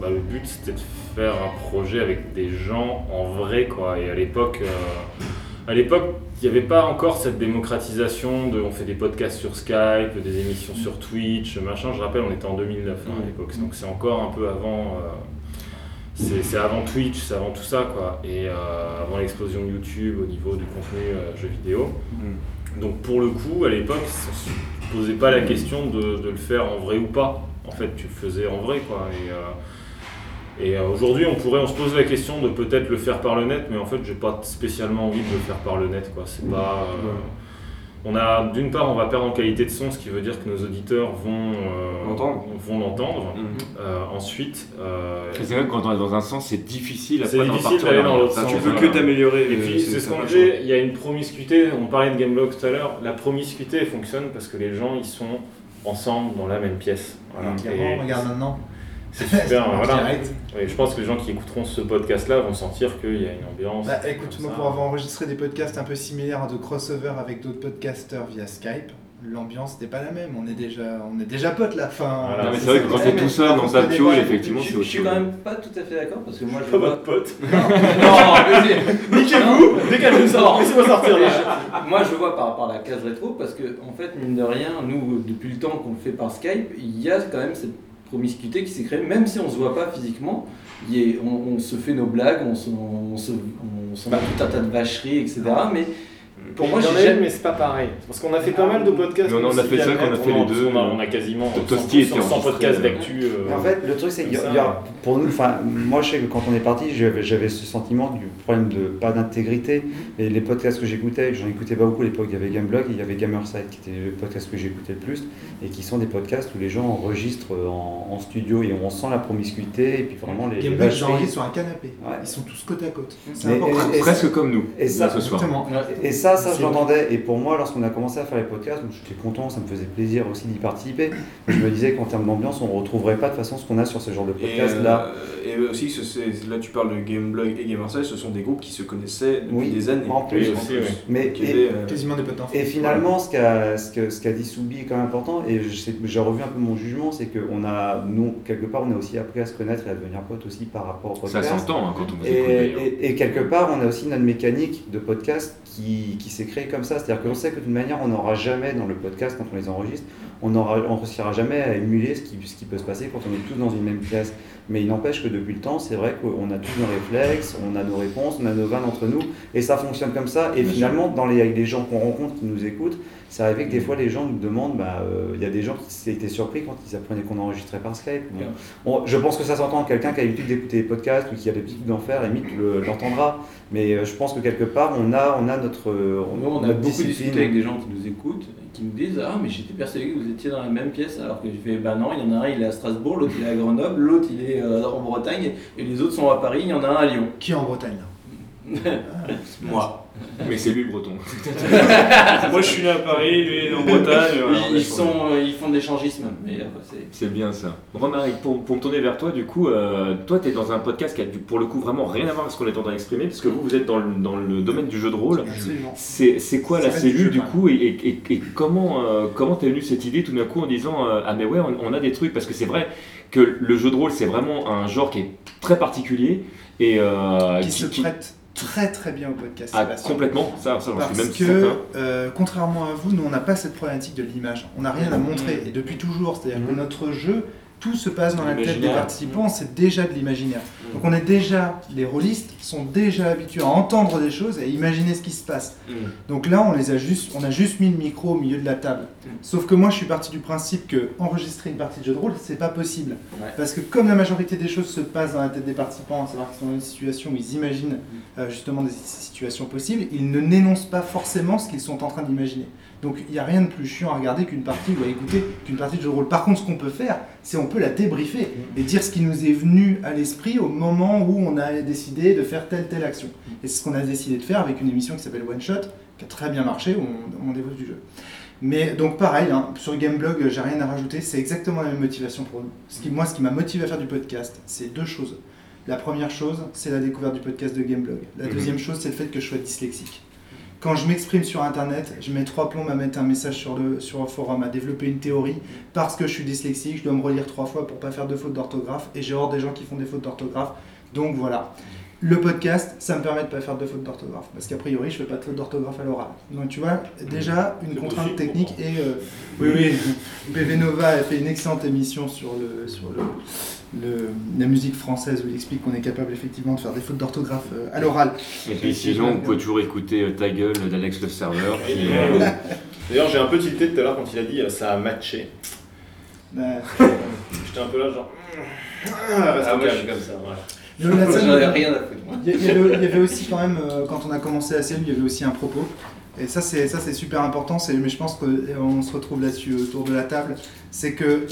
Speaker 8: bah, le but, c'était de faire un projet avec des gens en vrai, quoi. Et à l'époque. Euh, à l'époque, il n'y avait pas encore cette démocratisation de on fait des podcasts sur Skype, des émissions sur Twitch, machin. Je rappelle, on était en 2009 hein, à l'époque, donc c'est encore un peu avant. Euh, c'est avant Twitch, c'est avant tout ça, quoi. Et euh, avant l'explosion de YouTube au niveau du contenu euh, jeux vidéo. Mm. Donc pour le coup, à l'époque, on ne se posait pas la question de, de, le faire en vrai ou pas. En fait, tu le faisais en vrai, quoi. Et, et euh, aujourd'hui, on pourrait, on se pose la question de peut-être le faire par le net, mais en fait, j'ai pas spécialement envie de le faire par le net, quoi. C'est pas. Euh, on a, d'une part, on va perdre en qualité de son, ce qui veut dire que nos auditeurs vont
Speaker 6: euh,
Speaker 8: vont l'entendre. Mhm. ensuite,
Speaker 1: c'est vrai que quand on est dans un sens, c'est difficile.
Speaker 8: C'est difficile d'aller dans l'autre sens.
Speaker 6: Tu peux que t'améliorer.
Speaker 8: Et puis, c'est ce qu'on dit. Il y a une promiscuité. On parlait de Gameblog tout à l'heure. La promiscuité fonctionne parce que les gens, ils sont ensemble dans la même pièce.
Speaker 9: Voilà. regarde maintenant?
Speaker 8: C'est super, voilà. je pense que les gens qui écouteront ce podcast-là vont sentir qu'il y a une ambiance.
Speaker 9: Bah, écoute, moi, pour avoir enregistré des podcasts un peu similaires de crossover avec d'autres podcasters via Skype, l'ambiance n'est pas la même. On est déjà, on est déjà potes là. Fin,
Speaker 1: mais c'est vrai que quand t'es tout seul dans ta piole, effectivement, c'est
Speaker 10: Je suis quand même pas tout à fait d'accord parce que moi
Speaker 8: je. Pas votre pote. Non, non Niquez-vous, dégagez sort, laissez-moi sortir.
Speaker 10: Moi je vois par rapport à la case rétro parce que en fait mine de rien, nous depuis le temps qu'on le fait par Skype, il y a quand même cette promiscuité qui s'est créée, même si on se voit pas physiquement. on, se fait nos blagues, on, se, on, tout un tas de vacheries, etc.
Speaker 8: pour moi, j'ai mais c'est pas pareil. Parce qu'on a fait pas mal de podcasts.
Speaker 1: Non, non, on a fait ça, qu'on a fait les deux.
Speaker 8: On a, quasiment
Speaker 1: 100,
Speaker 8: podcasts d'actu.
Speaker 7: Euh, en fait, le truc, c'est qu'il y, a, pour nous, enfin, moi, je sais que quand on est parti, j'avais ce sentiment du problème de pas d'intégrité. Et les podcasts que j'écoutais, j'en écoutais pas beaucoup à l'époque. Il y avait Gameblog et il y avait Gamerside, qui était le podcast que j'écoutais le plus, et qui sont des podcasts où les gens enregistrent en, studio et on sent la promiscuité. Et puis vraiment, les.
Speaker 9: Gameblog, j'enregistre sur un canapé. Ils sont tous côte à côte.
Speaker 1: C'est Presque comme nous. Et ça, ce soir.
Speaker 7: Et ça, ça, je l'entendais. Et pour moi, lorsqu'on a commencé à faire les podcasts, j'étais content, ça me faisait plaisir aussi d'y participer. je me disais qu'en termes d'ambiance, on ne retrouverait pas de toute façon ce qu'on a sur ce genre de podcast là.
Speaker 6: Et, euh, aussi, là tu parles de Gameblog et Gamerside, ce sont des groupes qui se connaissaient depuis des années.
Speaker 7: En plus,
Speaker 6: aussi,
Speaker 7: mais
Speaker 9: euh, quasiment des potes
Speaker 7: Et finalement, ce qu'a ce que, ce dit Soubi est quand même important, et j'ai revu un peu mon jugement, c'est qu'on a, nous, quelque part, on a aussi appris à se connaître et à devenir potes aussi par rapport au podcast.
Speaker 1: Ça s'entend hein, quand on vous
Speaker 7: et, et, et, quelque part, on a aussi notre mécanique de podcast qui, qui s'est créée comme ça. C'est-à-dire qu'on sait que d'une manière, on n'aura jamais dans le podcast, quand on les enregistre, on ne réussira jamais à émuler ce qui, ce qui peut se passer quand on est tous dans une même pièce. Mais il n'empêche que depuis le temps, c'est vrai qu'on a tous nos réflexes, on a nos réponses, on a nos vannes entre nous, et ça fonctionne comme ça. Et finalement, dans les, les gens qu'on rencontre qui nous écoutent, c'est arrivé que des fois les gens nous demandent, bah, euh, il y a des gens qui étaient surpris quand ils apprenaient qu'on enregistrait par Skype. je pense que ça s'entend, quelqu'un qui a l'habitude d'écouter les podcasts ou qui a l'habitude d'en faire, limite l'entendra. Mais euh, je pense que quelque part, on a, on a notre.
Speaker 10: On, on a beaucoup discuté avec des gens qui nous écoutent, qui nous disent Ah, mais j'étais persuadé que vous étiez dans la même pièce, alors que j'ai fait Bah non, il y en a un, il est à Strasbourg, l'autre il est à Grenoble, l'autre il est euh, en Bretagne, et les autres sont à Paris, il y en a un à Lyon.
Speaker 9: Qui est en Bretagne
Speaker 10: Moi.
Speaker 1: Mais c'est lui le breton.
Speaker 6: Moi je suis né à Paris, lui est en Bretagne.
Speaker 10: ils, sont, euh, ils font de l'échangisme. Euh,
Speaker 1: c'est bien ça. Romaric, pour, pour me tourner vers toi, du coup, euh, toi tu es dans un podcast qui a pour le coup vraiment rien à voir avec ce qu'on est en train d'exprimer, puisque vous, vous êtes dans le, dans le domaine du jeu de rôle. C'est quoi la cellule du, coup et, et, et, comment comment t'es venu cette idée tout d'un coup en disant Ah mais ouais, on, a des trucs, parce que c'est vrai que le jeu de rôle c'est vraiment un genre qui est très particulier et
Speaker 9: qui, se prête très très bien au podcast.
Speaker 1: Ah, complètement, ça, ça
Speaker 9: Parce
Speaker 1: même
Speaker 9: que, euh, contrairement à vous, nous on n'a pas cette problématique de l'image. On n'a rien à montrer, et depuis toujours. C'est-à-dire que notre jeu tout se passe dans la tête des participants, c'est déjà de l'imaginaire. Mm. Donc on est déjà, les rôlistes sont déjà habitués à entendre des choses et à imaginer ce qui se passe. Mm. Donc là, on les a juste, on a juste mis le micro au milieu de la table. Mm. Sauf que moi, je suis parti du principe que enregistrer une partie de jeu de rôle, c'est pas possible, parce que comme la majorité des choses se passent dans la tête des participants, à savoir qu'ils sont dans une situation où ils imaginent euh, justement des situations possibles, ils ne n'énoncent pas forcément ce qu'ils sont en train d'imaginer. Donc il n'y a rien de plus chiant à regarder qu'une partie ou à écouter qu'une partie de jeu de rôle. Par contre, ce qu'on peut faire, c'est on peut la débriefer et dire ce qui nous est venu à l'esprit au moment où on a décidé de faire telle telle action. Et c'est ce qu'on a décidé de faire avec une émission qui s'appelle One Shot, qui a très bien marché, où on, on développe du jeu. Mais donc pareil, hein, sur Gameblog, j'ai rien à rajouter, c'est exactement la même motivation pour nous. Ce qui, moi, ce qui m'a motivé à faire du podcast, c'est deux choses. La première chose, c'est la découverte du podcast de Gameblog. La mhm. deuxième chose, c'est le fait que je sois dyslexique quand je m'exprime sur Internet, je mets trois plombs à mettre un message sur le, sur un forum, à développer une théorie. Parce que je suis dyslexique, je dois me relire trois fois pour pas faire de fautes d'orthographe. Et j'ai hors des gens qui font des fautes d'orthographe. Donc voilà. Le podcast, ça me permet de pas faire de fautes d'orthographe. Parce qu'a priori, je fais pas de fautes d'orthographe à l'oral. Donc tu vois, déjà, une contrainte technique. Et euh, oui, oui, PV Nova a fait une excellente émission sur le, sur le, la musique française où il explique qu'on est capable effectivement de faire des fautes d'orthographe euh, à l'oral.
Speaker 1: Et puis sinon, vous pouvez toujours écouter euh, Ta gueule d'Alex le serveur.
Speaker 8: D'ailleurs, j'ai un peu tilté tout à l'heure quand il a dit euh, ça a matché. Bah, J'étais un peu là, genre. Ah, ah comme ça.
Speaker 10: Il y,
Speaker 9: avait aussi quand même, quand on a commencé la série, il y avait aussi un propos. Et ça, c'est ça, c'est super important. Mais je pense qu'on se retrouve là-dessus autour de la table. C'est que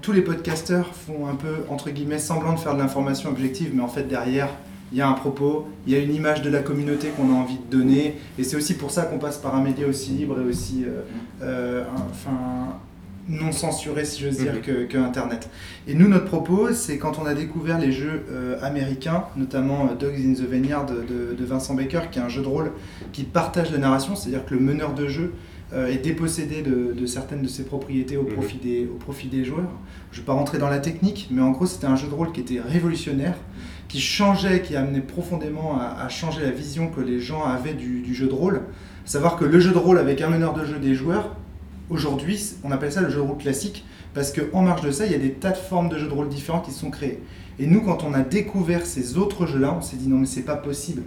Speaker 9: tous les podcasteurs font un peu entre guillemets semblant de faire de l'information objective, mais en fait derrière, il y a un propos, il y a une image de la communauté qu'on a envie de donner. Et c'est aussi pour ça qu'on passe par un média aussi libre et aussi, euh, euh, enfin, non censuré, si j'ose dire, mhm. que, Internet. Et nous, notre propos, c'est quand on a découvert les jeux euh, américains, notamment euh, Dogs in the Vineyard de, Vincent Baker, qui est un jeu de rôle qui partage la narration, c'est-à-dire que le meneur de jeu euh, est dépossédé de, certaines de ses propriétés au mhm. profit, des, au profit des joueurs. Je ne vais pas rentrer dans la technique, mais en gros, c'était un jeu de rôle qui était révolutionnaire, qui changeait, qui amenait profondément à, changer la vision que les gens avaient du, du jeu de rôle. Savoir que le jeu de rôle avec un meneur de jeu des joueurs, aujourd'hui, on appelle ça le jeu de rôle classique, parce qu'en marge de ça, il y a des tas de formes de jeux de rôle différents qui sont créés. Et nous, quand on a découvert ces autres jeux-là, on s'est dit non mais c'est pas possible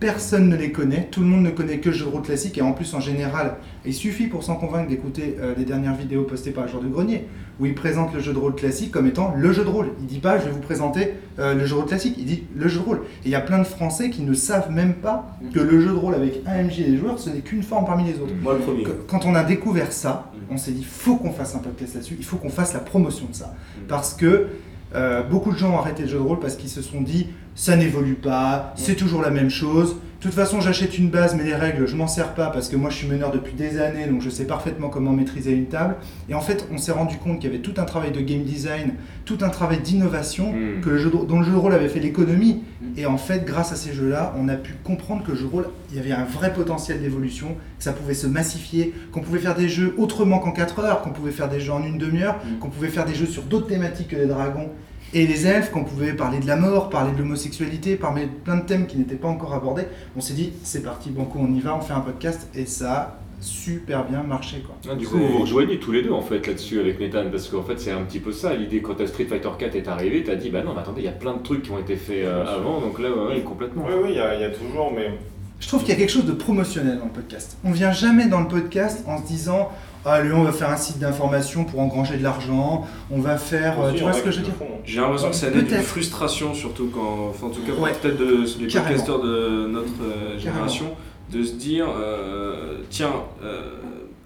Speaker 9: personne ne les connaît, tout le monde ne connaît que le jeu de rôle classique et en plus en général, il suffit pour s'en convaincre d'écouter euh, les dernières vidéos postées par le jour de grenier où il présente le jeu de rôle classique comme étant le jeu de rôle. Il dit pas je vais vous présenter euh, le jeu de rôle classique, il dit le jeu de rôle. Et il y a plein de Français qui ne savent même pas que le jeu de rôle avec un MJ et des joueurs ce n'est qu'une forme parmi les autres.
Speaker 6: Moi le premier.
Speaker 9: Quand on a découvert ça, on s'est dit faut qu'on fasse un podcast là-dessus, il faut qu'on fasse la promotion de ça parce que euh, beaucoup de gens ont arrêté le jeu de rôle parce qu'ils se sont dit ça n'évolue pas, c'est toujours la même chose. De toute façon, j'achète une base, mais les règles, je m'en sers pas parce que moi je suis meneur depuis des années, donc je sais parfaitement comment maîtriser une table. Et en fait, on s'est rendu compte qu'il y avait tout un travail de game design, tout un travail d'innovation hmm. que le jeu dont le jeu de rôle avait fait l'économie. Et en fait, grâce à ces jeux-là, on a pu comprendre que le jeu de rôle, il y avait un vrai potentiel d'évolution, que ça pouvait se massifier, qu'on pouvait faire des jeux autrement qu'en 4 heures, qu'on pouvait faire des jeux en une demi-heure, hmm. qu'on pouvait faire des jeux sur d'autres thématiques que les dragons et les elfes, qu'on pouvait parler de la mort, parler de l'homosexualité, parler de plein de thèmes qui n'étaient pas encore abordés, on s'est dit c'est parti, Banco, on y va, on fait un podcast et ça a super bien marché quoi.
Speaker 1: Ah, du coup, vous vous rejoignez tous les deux en fait là-dessus avec Nathan parce qu'en fait c'est un petit peu ça l'idée quand Street Fighter 4 est arrivé, tu as dit bah non, mais attendez, il y a plein de trucs qui ont été faits euh, avant donc là ouais, complètement.
Speaker 8: Oui, oui, il y, a toujours, mais.
Speaker 9: Je trouve qu'il y a quelque chose de promotionnel dans le podcast. On vient jamais dans le podcast en se disant allez, on va faire un site d'information pour engranger de l'argent, on va faire. Euh, tu vois ce que je veux dire
Speaker 6: J'ai l'impression que ça naît d'une frustration, surtout quand. Enfin, en tout cas, peut-être de, les podcasteurs de notre euh, génération, de se dire euh, tiens,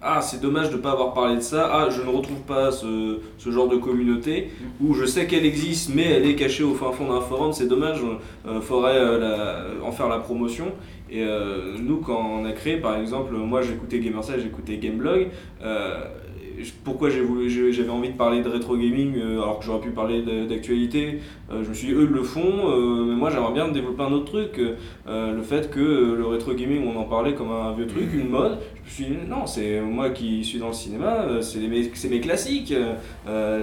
Speaker 6: ah, c'est dommage de ne pas avoir parlé de ça, ah, je ne retrouve pas ce, ce genre de communauté, mm. où je sais qu'elle existe, mais elle est cachée au fin fond d'un forum, c'est dommage, il faudrait en faire la promotion. Et euh, nous, quand on a créé, par exemple, moi j'écoutais Gamerside, j'écoutais Gameblog. Euh, pourquoi j'avais envie de parler de rétro gaming euh, alors que j'aurais pu parler d'actualité Je me suis dit, eux le font, mais moi j'aimerais bien développer un autre truc. le fait que le rétro gaming, on en parlait comme un vieux truc, une mode, je me suis dit, non, c'est moi qui suis dans le cinéma, c'est mes, mes, classiques.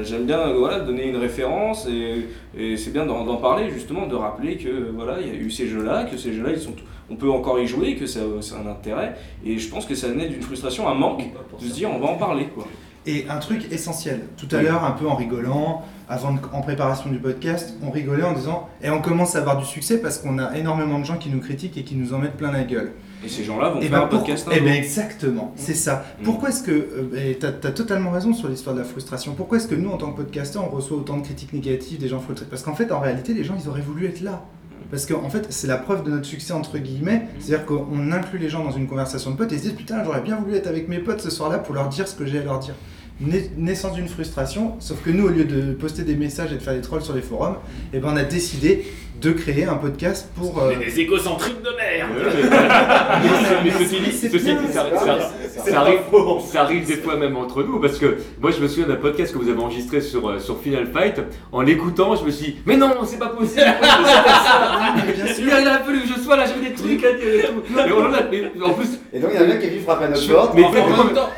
Speaker 6: J'aime bien voilà, donner une référence et, et c'est bien d'en parler justement, de rappeler que voilà, il y a eu ces jeux-là, que ces jeux-là ils sont on peut encore y jouer, que c'est un intérêt. Et je pense que ça naît d'une frustration, un manque, de se dire on va en parler. Quoi.
Speaker 9: Et un truc essentiel, tout à l'heure, un peu en rigolant, avant en préparation du podcast, on rigolait en disant et on commence à avoir du succès parce qu'on a énormément de gens qui nous critiquent et qui nous en mettent plein la gueule.
Speaker 6: Et ces gens-là vont faire ben un podcast.
Speaker 9: Eh ben exactement, c'est ça. Mm. Pourquoi est-ce que, euh, tu as, totalement raison sur l'histoire de la frustration, pourquoi est-ce que nous, en tant que podcasteurs, on reçoit autant de critiques négatives, des gens frustrés? Parce qu'en fait, en réalité, les gens, ils auraient voulu être là. Parce qu'en fait, c'est la preuve de notre succès, entre guillemets. C'est-à-dire qu'on inclut les gens dans une conversation de potes et ils se disent Putain, j'aurais bien voulu être avec mes potes ce soir-là pour leur dire ce que j'ai à leur dire. Naissance d'une frustration, sauf que nous, au lieu de poster des messages et de faire des trolls sur les forums, eh ben, on a décidé de créer un podcast pour.
Speaker 8: Euh... Des égocentriques de merde
Speaker 1: Mais ça arrive, ça arrive des fois même entre nous, parce que moi je me souviens d'un podcast que vous avez enregistré sur, euh, sur Final Fight. En l'écoutant, je me suis dit, mais non, c'est pas possible Il a fallu que je sois là, j'avais des trucs à dire et tout.
Speaker 7: En plus. Et donc il y a un mec qui frapper à notre porte.
Speaker 5: Mais en même temps,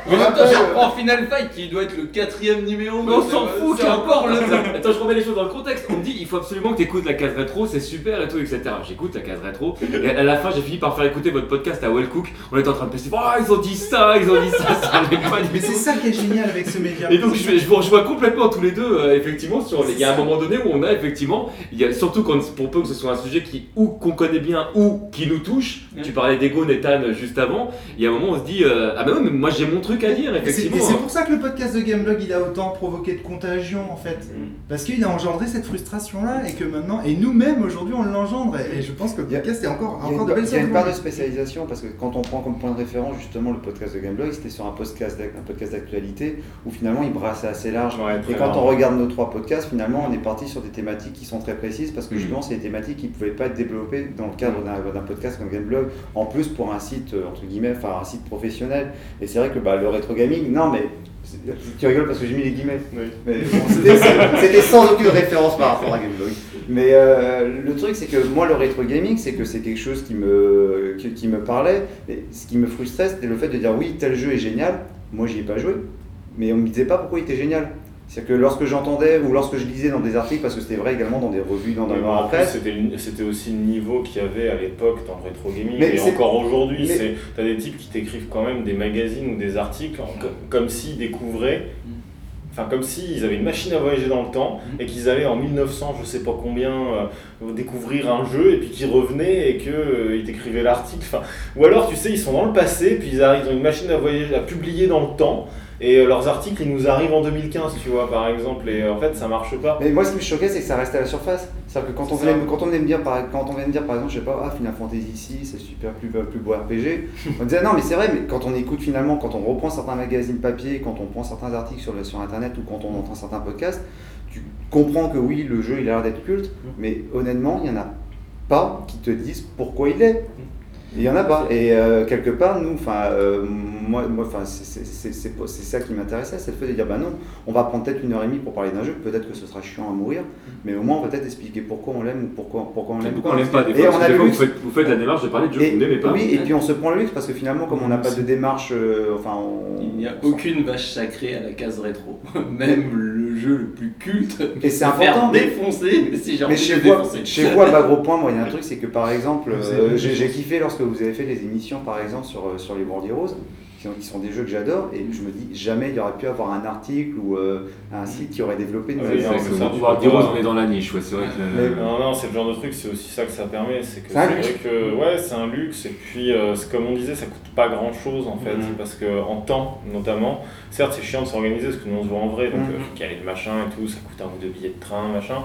Speaker 5: je reprends Final Fight qui doit être le quatrième numéro.
Speaker 1: Mais on s'en fout, qu'importe Attends, je remets les choses dans le contexte. On me dit, il faut absolument que tu écoutes la case rétro, c'est super et tout, etc. J'écoute la case rétro. Et à la fin, j'ai fini par faire écouter votre podcast à Wellcook. On était en train de passer, oh, ils ont dit ça, ils ont dit ça, ça
Speaker 9: pas Mais c'est ça qui est génial avec ce média.
Speaker 1: Et donc, je, je vous rejoins complètement tous les deux, euh, effectivement. Sur, il y a un moment donné où on a effectivement, il y a, surtout quand, pour peu que ce soit un sujet qui, ou qu'on connaît bien, ou qui nous touche. Tu parlais d'ego, Nathan, juste avant. Il y a un moment où on se dit, euh, ah, bah mais moi j'ai mon truc à dire, effectivement.
Speaker 9: Et c'est pour ça que le podcast de Gameblog, il a autant provoqué de contagion, en fait. Mm. Parce qu'il a engendré cette frustration-là, et que maintenant, et nous-mêmes, aujourd'hui, on l'engendre. Et je pense que le podcast est encore, encore de belles
Speaker 7: Il y a une part de spécialisation parce que quand on prend comme point de référence justement le podcast de Gameblog, c'était sur un podcast, un podcast d'actualité où finalement il brassait assez large. et quand on regarde nos trois podcasts, finalement on est parti sur des thématiques qui sont très précises parce que mm. justement c'est des thématiques qui ne pouvaient pas être développées dans le cadre d'un podcast comme Gameblog, en plus pour un site euh, entre guillemets, enfin un site professionnel. Et c'est vrai que bah, le rétro gaming, non mais tu rigoles parce que j'ai mis les guillemets. C'était sans aucune référence par rapport à Gameblog. Mais euh, le truc, c'est que moi, le rétro gaming, c'est que c'est quelque chose qui me, qui, me parlait. Et ce qui me frustrait, c'était le fait de dire oui, tel jeu est génial. Moi, j'y ai pas joué. Mais on me disait pas pourquoi il était génial. C'est-à-dire que lorsque j'entendais ou lorsque je lisais dans des articles, parce que c'était vrai également dans des revues, dans,
Speaker 8: en plus,
Speaker 7: presse,
Speaker 8: c'était aussi le niveau qu'il y avait à l'époque dans le rétro gaming.
Speaker 7: Mais
Speaker 8: et encore aujourd'hui, t'as des types qui t'écrivent quand même des magazines ou des articles en- comme, comme s'ils découvraient. Enfin, comme s'ils avaient une machine à voyager dans le temps et qu'ils allaient en 1900, je sais pas combien, euh, découvrir un jeu et puis qu'ils revenaient et qu'ils t'écrivaient l'article. Enfin, ou alors, tu sais, ils sont dans le passé, puis ils arrivent, ils ont une machine à voyager, à publier dans le temps. Et euh, leurs articles, ils nous arrivent en 2015, tu vois, par exemple. Et euh, en fait, ça marche pas.
Speaker 7: Mais moi, ce qui me choquait, c'est que ça restait à la surface. C'est-à-dire que quand on,
Speaker 8: C'est
Speaker 7: venait,
Speaker 8: ça.
Speaker 7: quand on venait me dire, par, quand on venait me dire, par exemple, je sais pas, ah, Final Fantasy VI, c'est super plus, plus beau RPG, on disait non, mais c'est vrai, mais quand on écoute finalement, quand on reprend certains magazines papier, quand on prend certains articles sur, le- sur Internet ou quand on entend certains podcasts, tu comprends que oui, le jeu, il a l'air d'être culte, mais honnêtement, il n'y en a pas qui te disent pourquoi il est. Il n'y en a pas. Et euh, quelque part, nous, enfin, euh, moi, moi, enfin, c'est- c'est c'est- c'est pas- c'est ça qui m'intéressait, c'est le fait de dire, bah non, on va prendre peut-être une heure et demie pour parler d'un jeu, peut-être que ce sera chiant à mourir, mais au moins on va peut-être expliquer pourquoi on l'aime ou pourquoi, pourquoi on l'aime.
Speaker 1: Pourquoi on l'aime pas Des
Speaker 7: Et on a
Speaker 1: des
Speaker 7: le
Speaker 1: fois, vous faites, vous faites la démarche de parler de jeux que vous n'aimez pas.
Speaker 7: Oui, et puis on se prend le luxe parce que finalement, comme on n'a pas de démarche, euh, enfin, on-
Speaker 10: Il n'y a aucune vache sacrée à la case rétro. Même le jeu le plus culte.
Speaker 7: Et c'est
Speaker 10: faire
Speaker 7: important. mais-
Speaker 10: défoncer mais si j'ai
Speaker 7: mais
Speaker 10: envie
Speaker 7: chez vous, chez vous, à bas gros point, moi, il y a un truc, c'est que par exemple, euh, j'ai kiffé lorsque vous avez fait les émissions, par exemple, sur, euh, sur les Bordiers Roses, qui sont, qui sont des jeux que j'adore, et je me dis, jamais il y aurait pu avoir un article ou euh, un site qui aurait développé une
Speaker 8: Oui,
Speaker 7: nouvelle
Speaker 8: non,
Speaker 1: C'est on est dans la niche, ouais, c'est vrai que.
Speaker 7: Mais-
Speaker 8: Non, non, c'est le genre de truc, c'est aussi ça que ça permet, c'est que
Speaker 7: C'est
Speaker 8: vrai
Speaker 7: luxe.
Speaker 8: que ouais, c'est un luxe, et puis euh, c'est comme on disait, ça coûte pas grand chose en fait,
Speaker 6: Mhm.
Speaker 8: parce que en temps notamment, certes c'est chiant de s'organiser parce que nous on se voit en vrai, donc faut caler le machin et tout, ça coûte un ou deux billets de train, machin.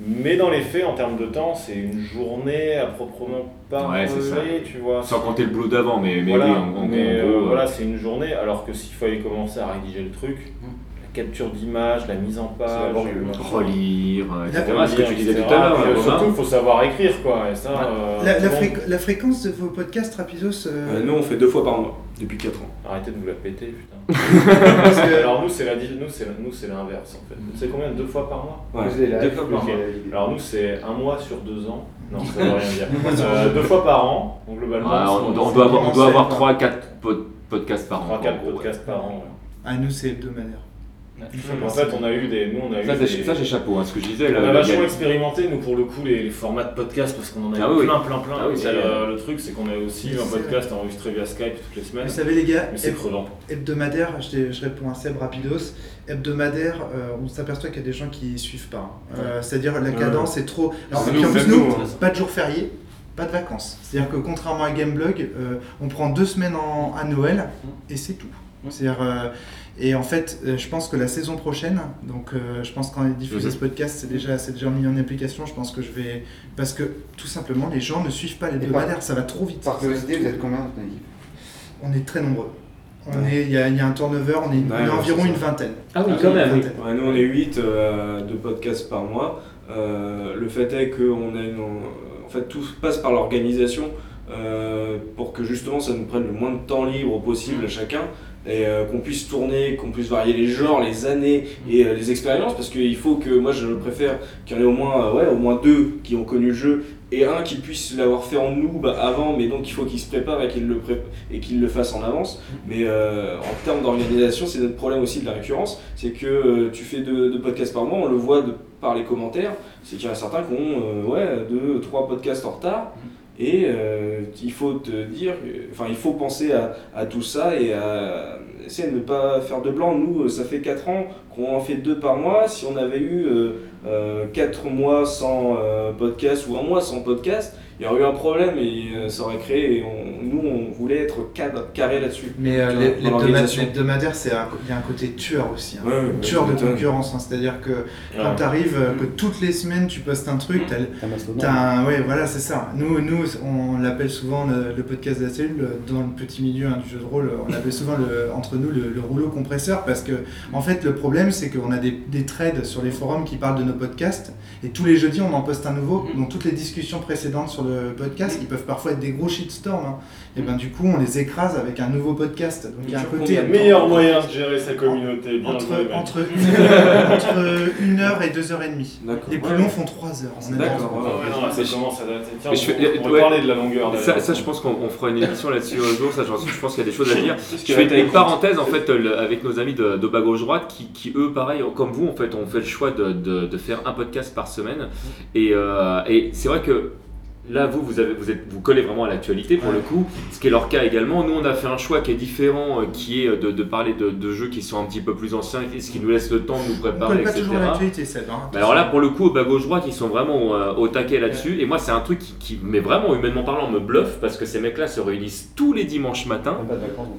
Speaker 8: Mais dans les faits, en termes de temps, c'est une journée à proprement parler,
Speaker 1: Ouais, c'est ça.
Speaker 8: tu vois.
Speaker 1: Sans compter le boulot d'avant, mais, mais
Speaker 8: voilà,
Speaker 1: oui, en, en-
Speaker 8: mais,
Speaker 1: en
Speaker 8: euh,
Speaker 1: gros.
Speaker 8: voilà, c'est une journée, alors que s'il fallait commencer à rédiger le truc, la capture d'image, la mise en page,
Speaker 1: euh, relire, euh, etc.
Speaker 8: relire,
Speaker 1: Ce que tu disais
Speaker 8: etc.
Speaker 1: tout à l'heure,
Speaker 8: euh, surtout, il faut savoir écrire, quoi. Et ça, euh,
Speaker 9: La, la
Speaker 8: bon,
Speaker 9: fréq- la fréquence de vos podcasts Rapidos, euh,
Speaker 6: Euh, nous, on fait deux fois par mois, depuis 4 ans.
Speaker 8: Arrêtez de vous la péter, putain.
Speaker 9: parce que-
Speaker 8: Alors nous, c'est la, di- nous, c'est la- nous, c'est l'inverse, en fait. Vous savez combien Deux fois par mois
Speaker 6: Ouais.
Speaker 8: Deux fois par mois. Alors nous, c'est un mois sur deux ans. Non, ça veut rien dire. Euh, deux fois par an, donc globalement.
Speaker 1: Ouais, on, doit avoir, on doit avoir
Speaker 9: commencé,
Speaker 1: 3-4 podcasts par an.
Speaker 8: trois, quatre
Speaker 1: en gros, ouais.
Speaker 8: podcasts par an.
Speaker 9: ah, nous c'est hebdomadaire.
Speaker 8: En fait, on a eu des. Nous, on a eu
Speaker 1: Ça,
Speaker 8: des-
Speaker 1: c'est ça, c'est chapeau, hein, ce que je disais.
Speaker 8: On
Speaker 1: là,
Speaker 8: a vachement expérimenté, nous, pour le coup, les, les formats de podcast, parce qu'on en a
Speaker 1: Ah
Speaker 8: eu
Speaker 1: oui,
Speaker 8: plein, plein, plein.
Speaker 1: Ah oui,
Speaker 8: Et,
Speaker 1: ça,
Speaker 8: euh, le truc, c'est qu'on a aussi
Speaker 9: Mais
Speaker 8: un podcast enregistré via Skype toutes les semaines.
Speaker 9: Vous savez les gars,
Speaker 8: Mais c'est crevant.
Speaker 9: hebdomadaire, je, je réponds à Seb Rapidos, hebdomadaire, euh, on s'aperçoit qu'il y a des gens qui suivent pas. hein. Euh, C'est-à-dire la cadence est trop... Alors,
Speaker 6: nous,
Speaker 9: en plus
Speaker 6: c'est
Speaker 9: nous,
Speaker 6: nous, hein.
Speaker 9: pas de jour férié, pas de vacances. C'est-à-dire que contrairement à Gameblog, euh, on prend deux semaines en- à Noël et c'est tout. C'est-à-dire, euh, et en fait, euh, je pense que la saison prochaine, donc euh, je pense qu'en diffusé
Speaker 1: Mhm.
Speaker 9: ce podcast, c'est déjà, c'est déjà mis en application. Je pense que je vais. Parce que tout simplement, les gens ne suivent pas les hebdomadaires, ça va trop vite.
Speaker 7: Par curiosité, vous êtes combien dans ton équipe?
Speaker 9: On est très nombreux. On est, il y, a, il y a un turnover, on est, on est
Speaker 6: Ouais,
Speaker 9: environ une vingtaine.
Speaker 1: Ah oui,
Speaker 9: Une
Speaker 1: quand même. oui.
Speaker 9: vingtaine.
Speaker 6: Ouais, nous, on est 8 de podcasts par mois. Euh, le fait est qu'on a une. En fait, tout passe par l'organisation euh, pour que justement ça nous prenne le moins de temps libre possible à chacun et euh, qu'on puisse tourner, qu'on puisse varier les genres, les années et euh, les expériences parce qu'il faut que moi je préfère qu'il y en ait au moins, euh, au moins deux qui ont connu le jeu et un qui puisse l'avoir fait en nous bah, avant mais donc il faut qu'il se prépare et qu'il le, fasse en avance. Mais en termes d'organisation c'est notre problème aussi de la récurrence. C'est que tu fais deux, podcasts par mois on le voit de, par les commentaires. C'est qu'il y en a certains qui ont ouais, deux, trois podcasts en retard et euh, il faut te dire, enfin il faut penser à, tout ça et à essayer de ne pas faire de blanc. Nous, ça fait 4 ans qu'on en fait deux par mois. Si on avait eu 4 mois sans euh, podcast ou un mois sans podcast, il y aurait eu un problème et euh, ça aurait créé. et on- nous, on voulait être cadre- carré là-dessus.
Speaker 9: Mais euh, l'hebdomadaire, c'est un- il y a un côté tueur aussi. hein.
Speaker 6: Ouais, ouais,
Speaker 9: tueur de concurrence. hein. C'est-à-dire que quand tu arrives, que toutes les semaines tu postes un truc, t'as un- ouais, voilà, c'est ça. Nous, nous on l'appelle souvent le, le podcast de la cellule, le- dans le petit milieu hein, du jeu de rôle, on appelle souvent le- entre nous le, le rouleau compresseur parce que, en fait, le problème, c'est qu'on a des, des threads sur les forums qui parlent de nos podcasts et tous les jeudis, on en poste un nouveau. Donc, toutes les discussions précédentes sur de podcasts qui peuvent parfois être des gros shitstorms. hein. Et ben du coup, on les écrase avec un nouveau podcast. Donc il y a un côté.
Speaker 8: Le meilleur moyen de gérer sa communauté. Bien
Speaker 9: Entre, une, entre une heure et deux heures et demie. Les plus
Speaker 1: Ouais.
Speaker 9: longs font trois heures.
Speaker 1: D'accord,
Speaker 9: d'accord.
Speaker 8: Ouais, non, ça commence à dater. Tiens, on- on parler de la longueur.
Speaker 1: Ça, je pense qu'on on fera une émission là-dessus un jour. Ça, je pense qu'il y a des choses à dire. Je fais une parenthèse en fait le- avec nos amis de, de bas gauche droite qui, qui, eux, pareil, comme vous, en fait, ont fait le choix de, de- de faire un podcast par semaine. Et, euh, et c'est vrai que. Là, vous, vous, avez, vous, êtes, vous collez vraiment à l'actualité pour le coup, ce qui est leur cas également. Nous, on a fait un choix qui est différent, euh, qui est de, de parler de, de jeux qui sont un petit peu plus anciens, ce qui nous laisse le temps de nous
Speaker 9: On
Speaker 1: préparer,
Speaker 9: colle pas
Speaker 1: etc.
Speaker 9: toujours à l'actualité, Seb. hein.
Speaker 1: Alors là, pour le coup, au bas gauche droite, ils sont vraiment euh, au taquet là-dessus. Et moi, c'est un truc qui, qui, mais vraiment humainement parlant, me bluffe parce que ces mecs-là se réunissent tous les dimanches matins.
Speaker 7: Pas de vacances, donc.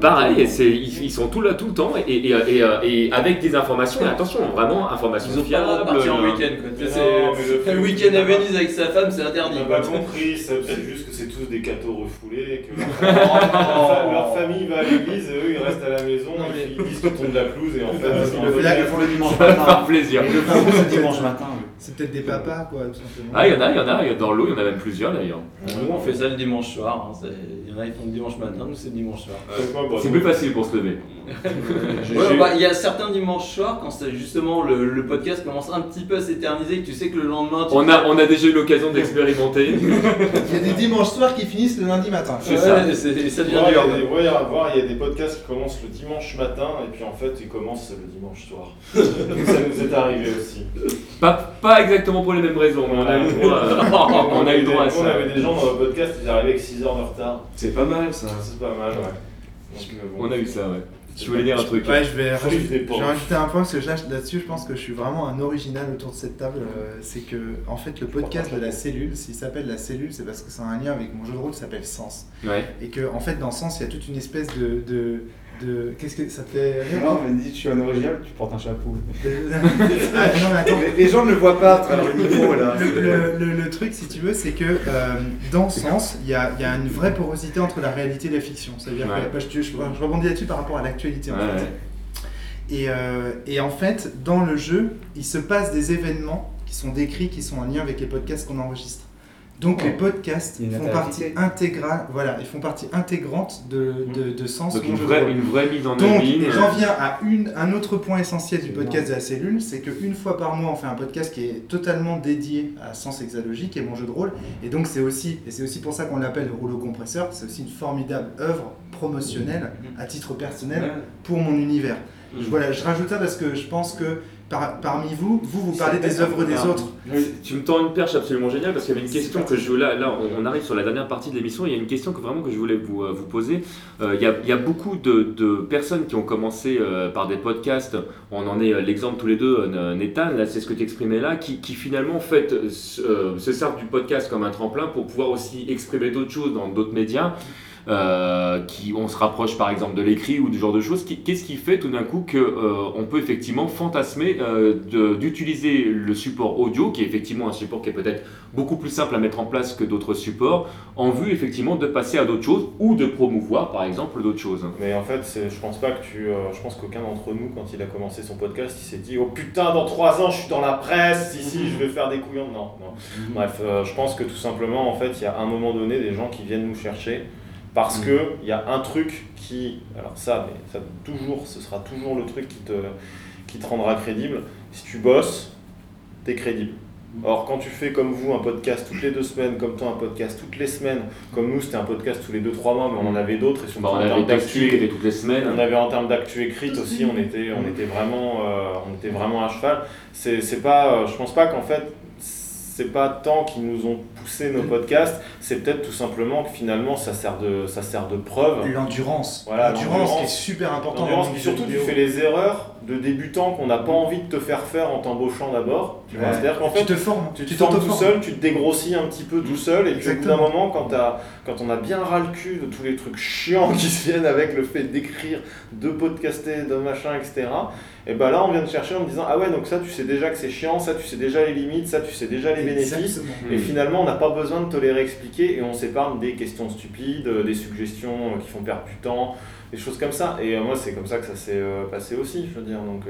Speaker 1: Pareil, et c'est- ils, ils sont tout là tout le temps et, et, et, euh, et avec des informations. Et attention, vraiment informations
Speaker 5: Ils ont pas
Speaker 1: fiables.
Speaker 5: partir en
Speaker 1: euh,
Speaker 5: week-end
Speaker 8: le
Speaker 5: week-end à Venise avec sa femme, c'est interdit.
Speaker 8: On pas compris, c'est juste que c'est tous des cathos refoulés, que leur, famille va à l'église et eux ils restent à la maison ils disent qu'ils tombent de la pelouse et en fait ils
Speaker 9: le
Speaker 7: font le dimanche
Speaker 1: Ça va
Speaker 7: matin.
Speaker 1: faire plaisir.
Speaker 7: Ils le font dimanche matin.
Speaker 9: C'est peut-être des papas, quoi, tout simplement.
Speaker 1: Ah, il y en a, il y en a. il y a Dans l'eau, il y en a même plusieurs d'ailleurs.
Speaker 5: Nous on fait ça le dimanche soir. hein, Il y en a qui font le dimanche matin, nous c'est le dimanche soir.
Speaker 8: Bah,
Speaker 1: C'est plus facile pour se lever.
Speaker 5: Ouais, bah, Il y a certains dimanches soirs quand c'est justement le, le podcast commence un petit peu à s'éterniser tu sais que le lendemain tu
Speaker 1: On a, on a déjà eu l'occasion d'expérimenter.
Speaker 9: Il y a des dimanches soirs qui finissent le lundi matin.
Speaker 1: C'est ça.
Speaker 5: Ouais, c'est- ça devient
Speaker 8: Ouais, il y
Speaker 5: dur.
Speaker 8: a des- ouais, à voir, il y a des podcasts qui commencent le dimanche matin et puis en fait ils commencent le dimanche soir. ça nous est arrivé aussi.
Speaker 1: Pas, pas exactement pour les mêmes raisons, mais on a eu le droit, à- on a eu le droit à
Speaker 8: On
Speaker 1: ça.
Speaker 8: avait des gens dans le podcast, ils arrivaient avec 6 heures de retard.
Speaker 12: C'est pas mal ça.
Speaker 8: C'est pas mal, ouais. Donc, euh, bon.
Speaker 1: On a eu ça, ouais. Je voulais dire un truc.
Speaker 9: Ouais, je vais rajouter, un point parce que là- là-dessus, je pense que je suis vraiment un original autour de cette table. euh, c'est que, en fait, le podcast de la cellule, s'il s'appelle la cellule, c'est parce que c'est un lien avec mon jeu de rôle qui s'appelle Sens.
Speaker 1: Ouais.
Speaker 9: Et que, en fait, dans Sens, il y a toute une espèce de. de, de- Qu'est-ce que ça te fait rire
Speaker 7: Non, mais dis, je suis un original, tu portes un chapeau.
Speaker 9: Non, mais attends.
Speaker 7: Les, les gens ne le voient pas à travers le micro là.
Speaker 9: Le, le- le- le truc, si tu veux, c'est que euh, dans Sens, il y a, il y a une vraie porosité entre la réalité et la fiction. C'est-à-dire
Speaker 1: Ouais.
Speaker 9: que bah, je, je- je rebondis là-dessus par rapport à l'actualité en
Speaker 1: Ouais,
Speaker 9: fait.
Speaker 1: ouais.
Speaker 9: Et, euh, et en fait, dans le jeu, il se passe des événements qui sont décrits, qui sont en lien avec les podcasts qu'on enregistre. Donc les podcasts font partie intégrale, voilà, ils font partie intégrante de, de, de Sens.
Speaker 1: Donc une vraie, une vraie mise en
Speaker 9: Donc,
Speaker 1: abîme.
Speaker 9: et j'en viens à une, un autre point essentiel du podcast de la cellule, c'est qu'une fois par mois, on fait un podcast qui est totalement dédié à Sens Hexalogique et mon jeu de rôle. Et donc, c'est aussi, et c'est aussi pour ça qu'on l'appelle le rouleau compresseur, c'est aussi une formidable œuvre promotionnelle à titre personnel pour mon univers. Je, voilà, je rajoute ça parce que je pense que par- parmi vous, vous, vous parlez des œuvres des autres.
Speaker 1: Tu me tends une perche absolument géniale parce qu'il y avait une question que je là là on on arrive sur la dernière partie de l'émission il y a une question que vraiment que je voulais vous, euh, vous poser. Euh, il, y a, il y a beaucoup de, de personnes qui ont commencé euh, par des podcasts. On en est l'exemple tous les deux Nathan là c'est ce que tu exprimais là qui, qui finalement en fait se, euh, se servent du podcast comme un tremplin pour pouvoir aussi exprimer d'autres choses dans d'autres médias euh, qui on se rapproche par exemple de l'écrit ou du genre de choses qu'est-ce qui fait tout d'un coup que euh, on peut effectivement fantasmer euh, d'utiliser le support audio qui est effectivement un support qui est peut-être beaucoup plus simple à mettre en place que d'autres supports en vue effectivement de passer à d'autres choses ou de promouvoir par exemple d'autres choses
Speaker 8: Mais en fait, je pense pas que tu. euh, je pense qu'aucun d'entre nous, quand il a commencé son podcast, il s'est dit Oh putain, dans trois ans, je suis dans la presse, ici, je vais faire des couillons. Non, non. Bref, euh, je pense que tout simplement, en fait, il y a un moment donné des gens qui viennent nous chercher parce que il y a un truc qui. Alors, ça, mais ça, toujours, ce sera toujours le truc qui te, qui te rendra crédible. Si tu bosses, t'es crédible. Or, quand tu fais comme vous un podcast toutes les deux semaines, comme toi un podcast toutes les semaines, comme nous c'était un podcast tous les deux trois mois, mais on en avait d'autres et surtout
Speaker 1: Bah, on
Speaker 8: en
Speaker 1: avait
Speaker 8: termes d'actu-
Speaker 1: toutes les semaines.
Speaker 8: on avait en termes d'actu écrite aussi, on était, on était vraiment, euh, on était vraiment à cheval. C'est, c'est pas, euh, je pense pas qu'en fait, c'est pas tant qu'ils nous ont poussé nos podcasts, c'est peut-être tout simplement que finalement ça sert de, ça sert de preuve.
Speaker 9: L'endurance.
Speaker 8: Voilà,
Speaker 9: L'endurance qui est super important
Speaker 8: L'endurance, surtout tu fais les erreurs de débutant qu'on n'a pas envie de te faire faire en t'embauchant d'abord. Tu vois,
Speaker 9: Ouais.
Speaker 8: C'est-à-dire qu'en
Speaker 9: Tu
Speaker 8: fait,
Speaker 9: te formes,
Speaker 8: tu te
Speaker 9: tu
Speaker 8: formes tout seul, tu te dégrossis un petit peu tout seul, et puis au bout d'un moment, quand, t'as- quand on a bien ras le cul de tous les trucs chiants qui se viennent avec le fait d'écrire, de podcaster, de machin, etc., et ben là on vient te chercher en me disant Ah ouais, donc ça tu sais déjà que c'est chiant, ça tu sais déjà les limites, ça tu sais déjà les bénéfices, et
Speaker 1: Hmm.
Speaker 8: finalement on n'a pas besoin de te les réexpliquer et on s'épargne des questions stupides, euh, des suggestions euh, qui font perdre du temps. des choses comme ça. Et moi, c'est comme ça que ça s'est passé aussi, je veux dire. Donc,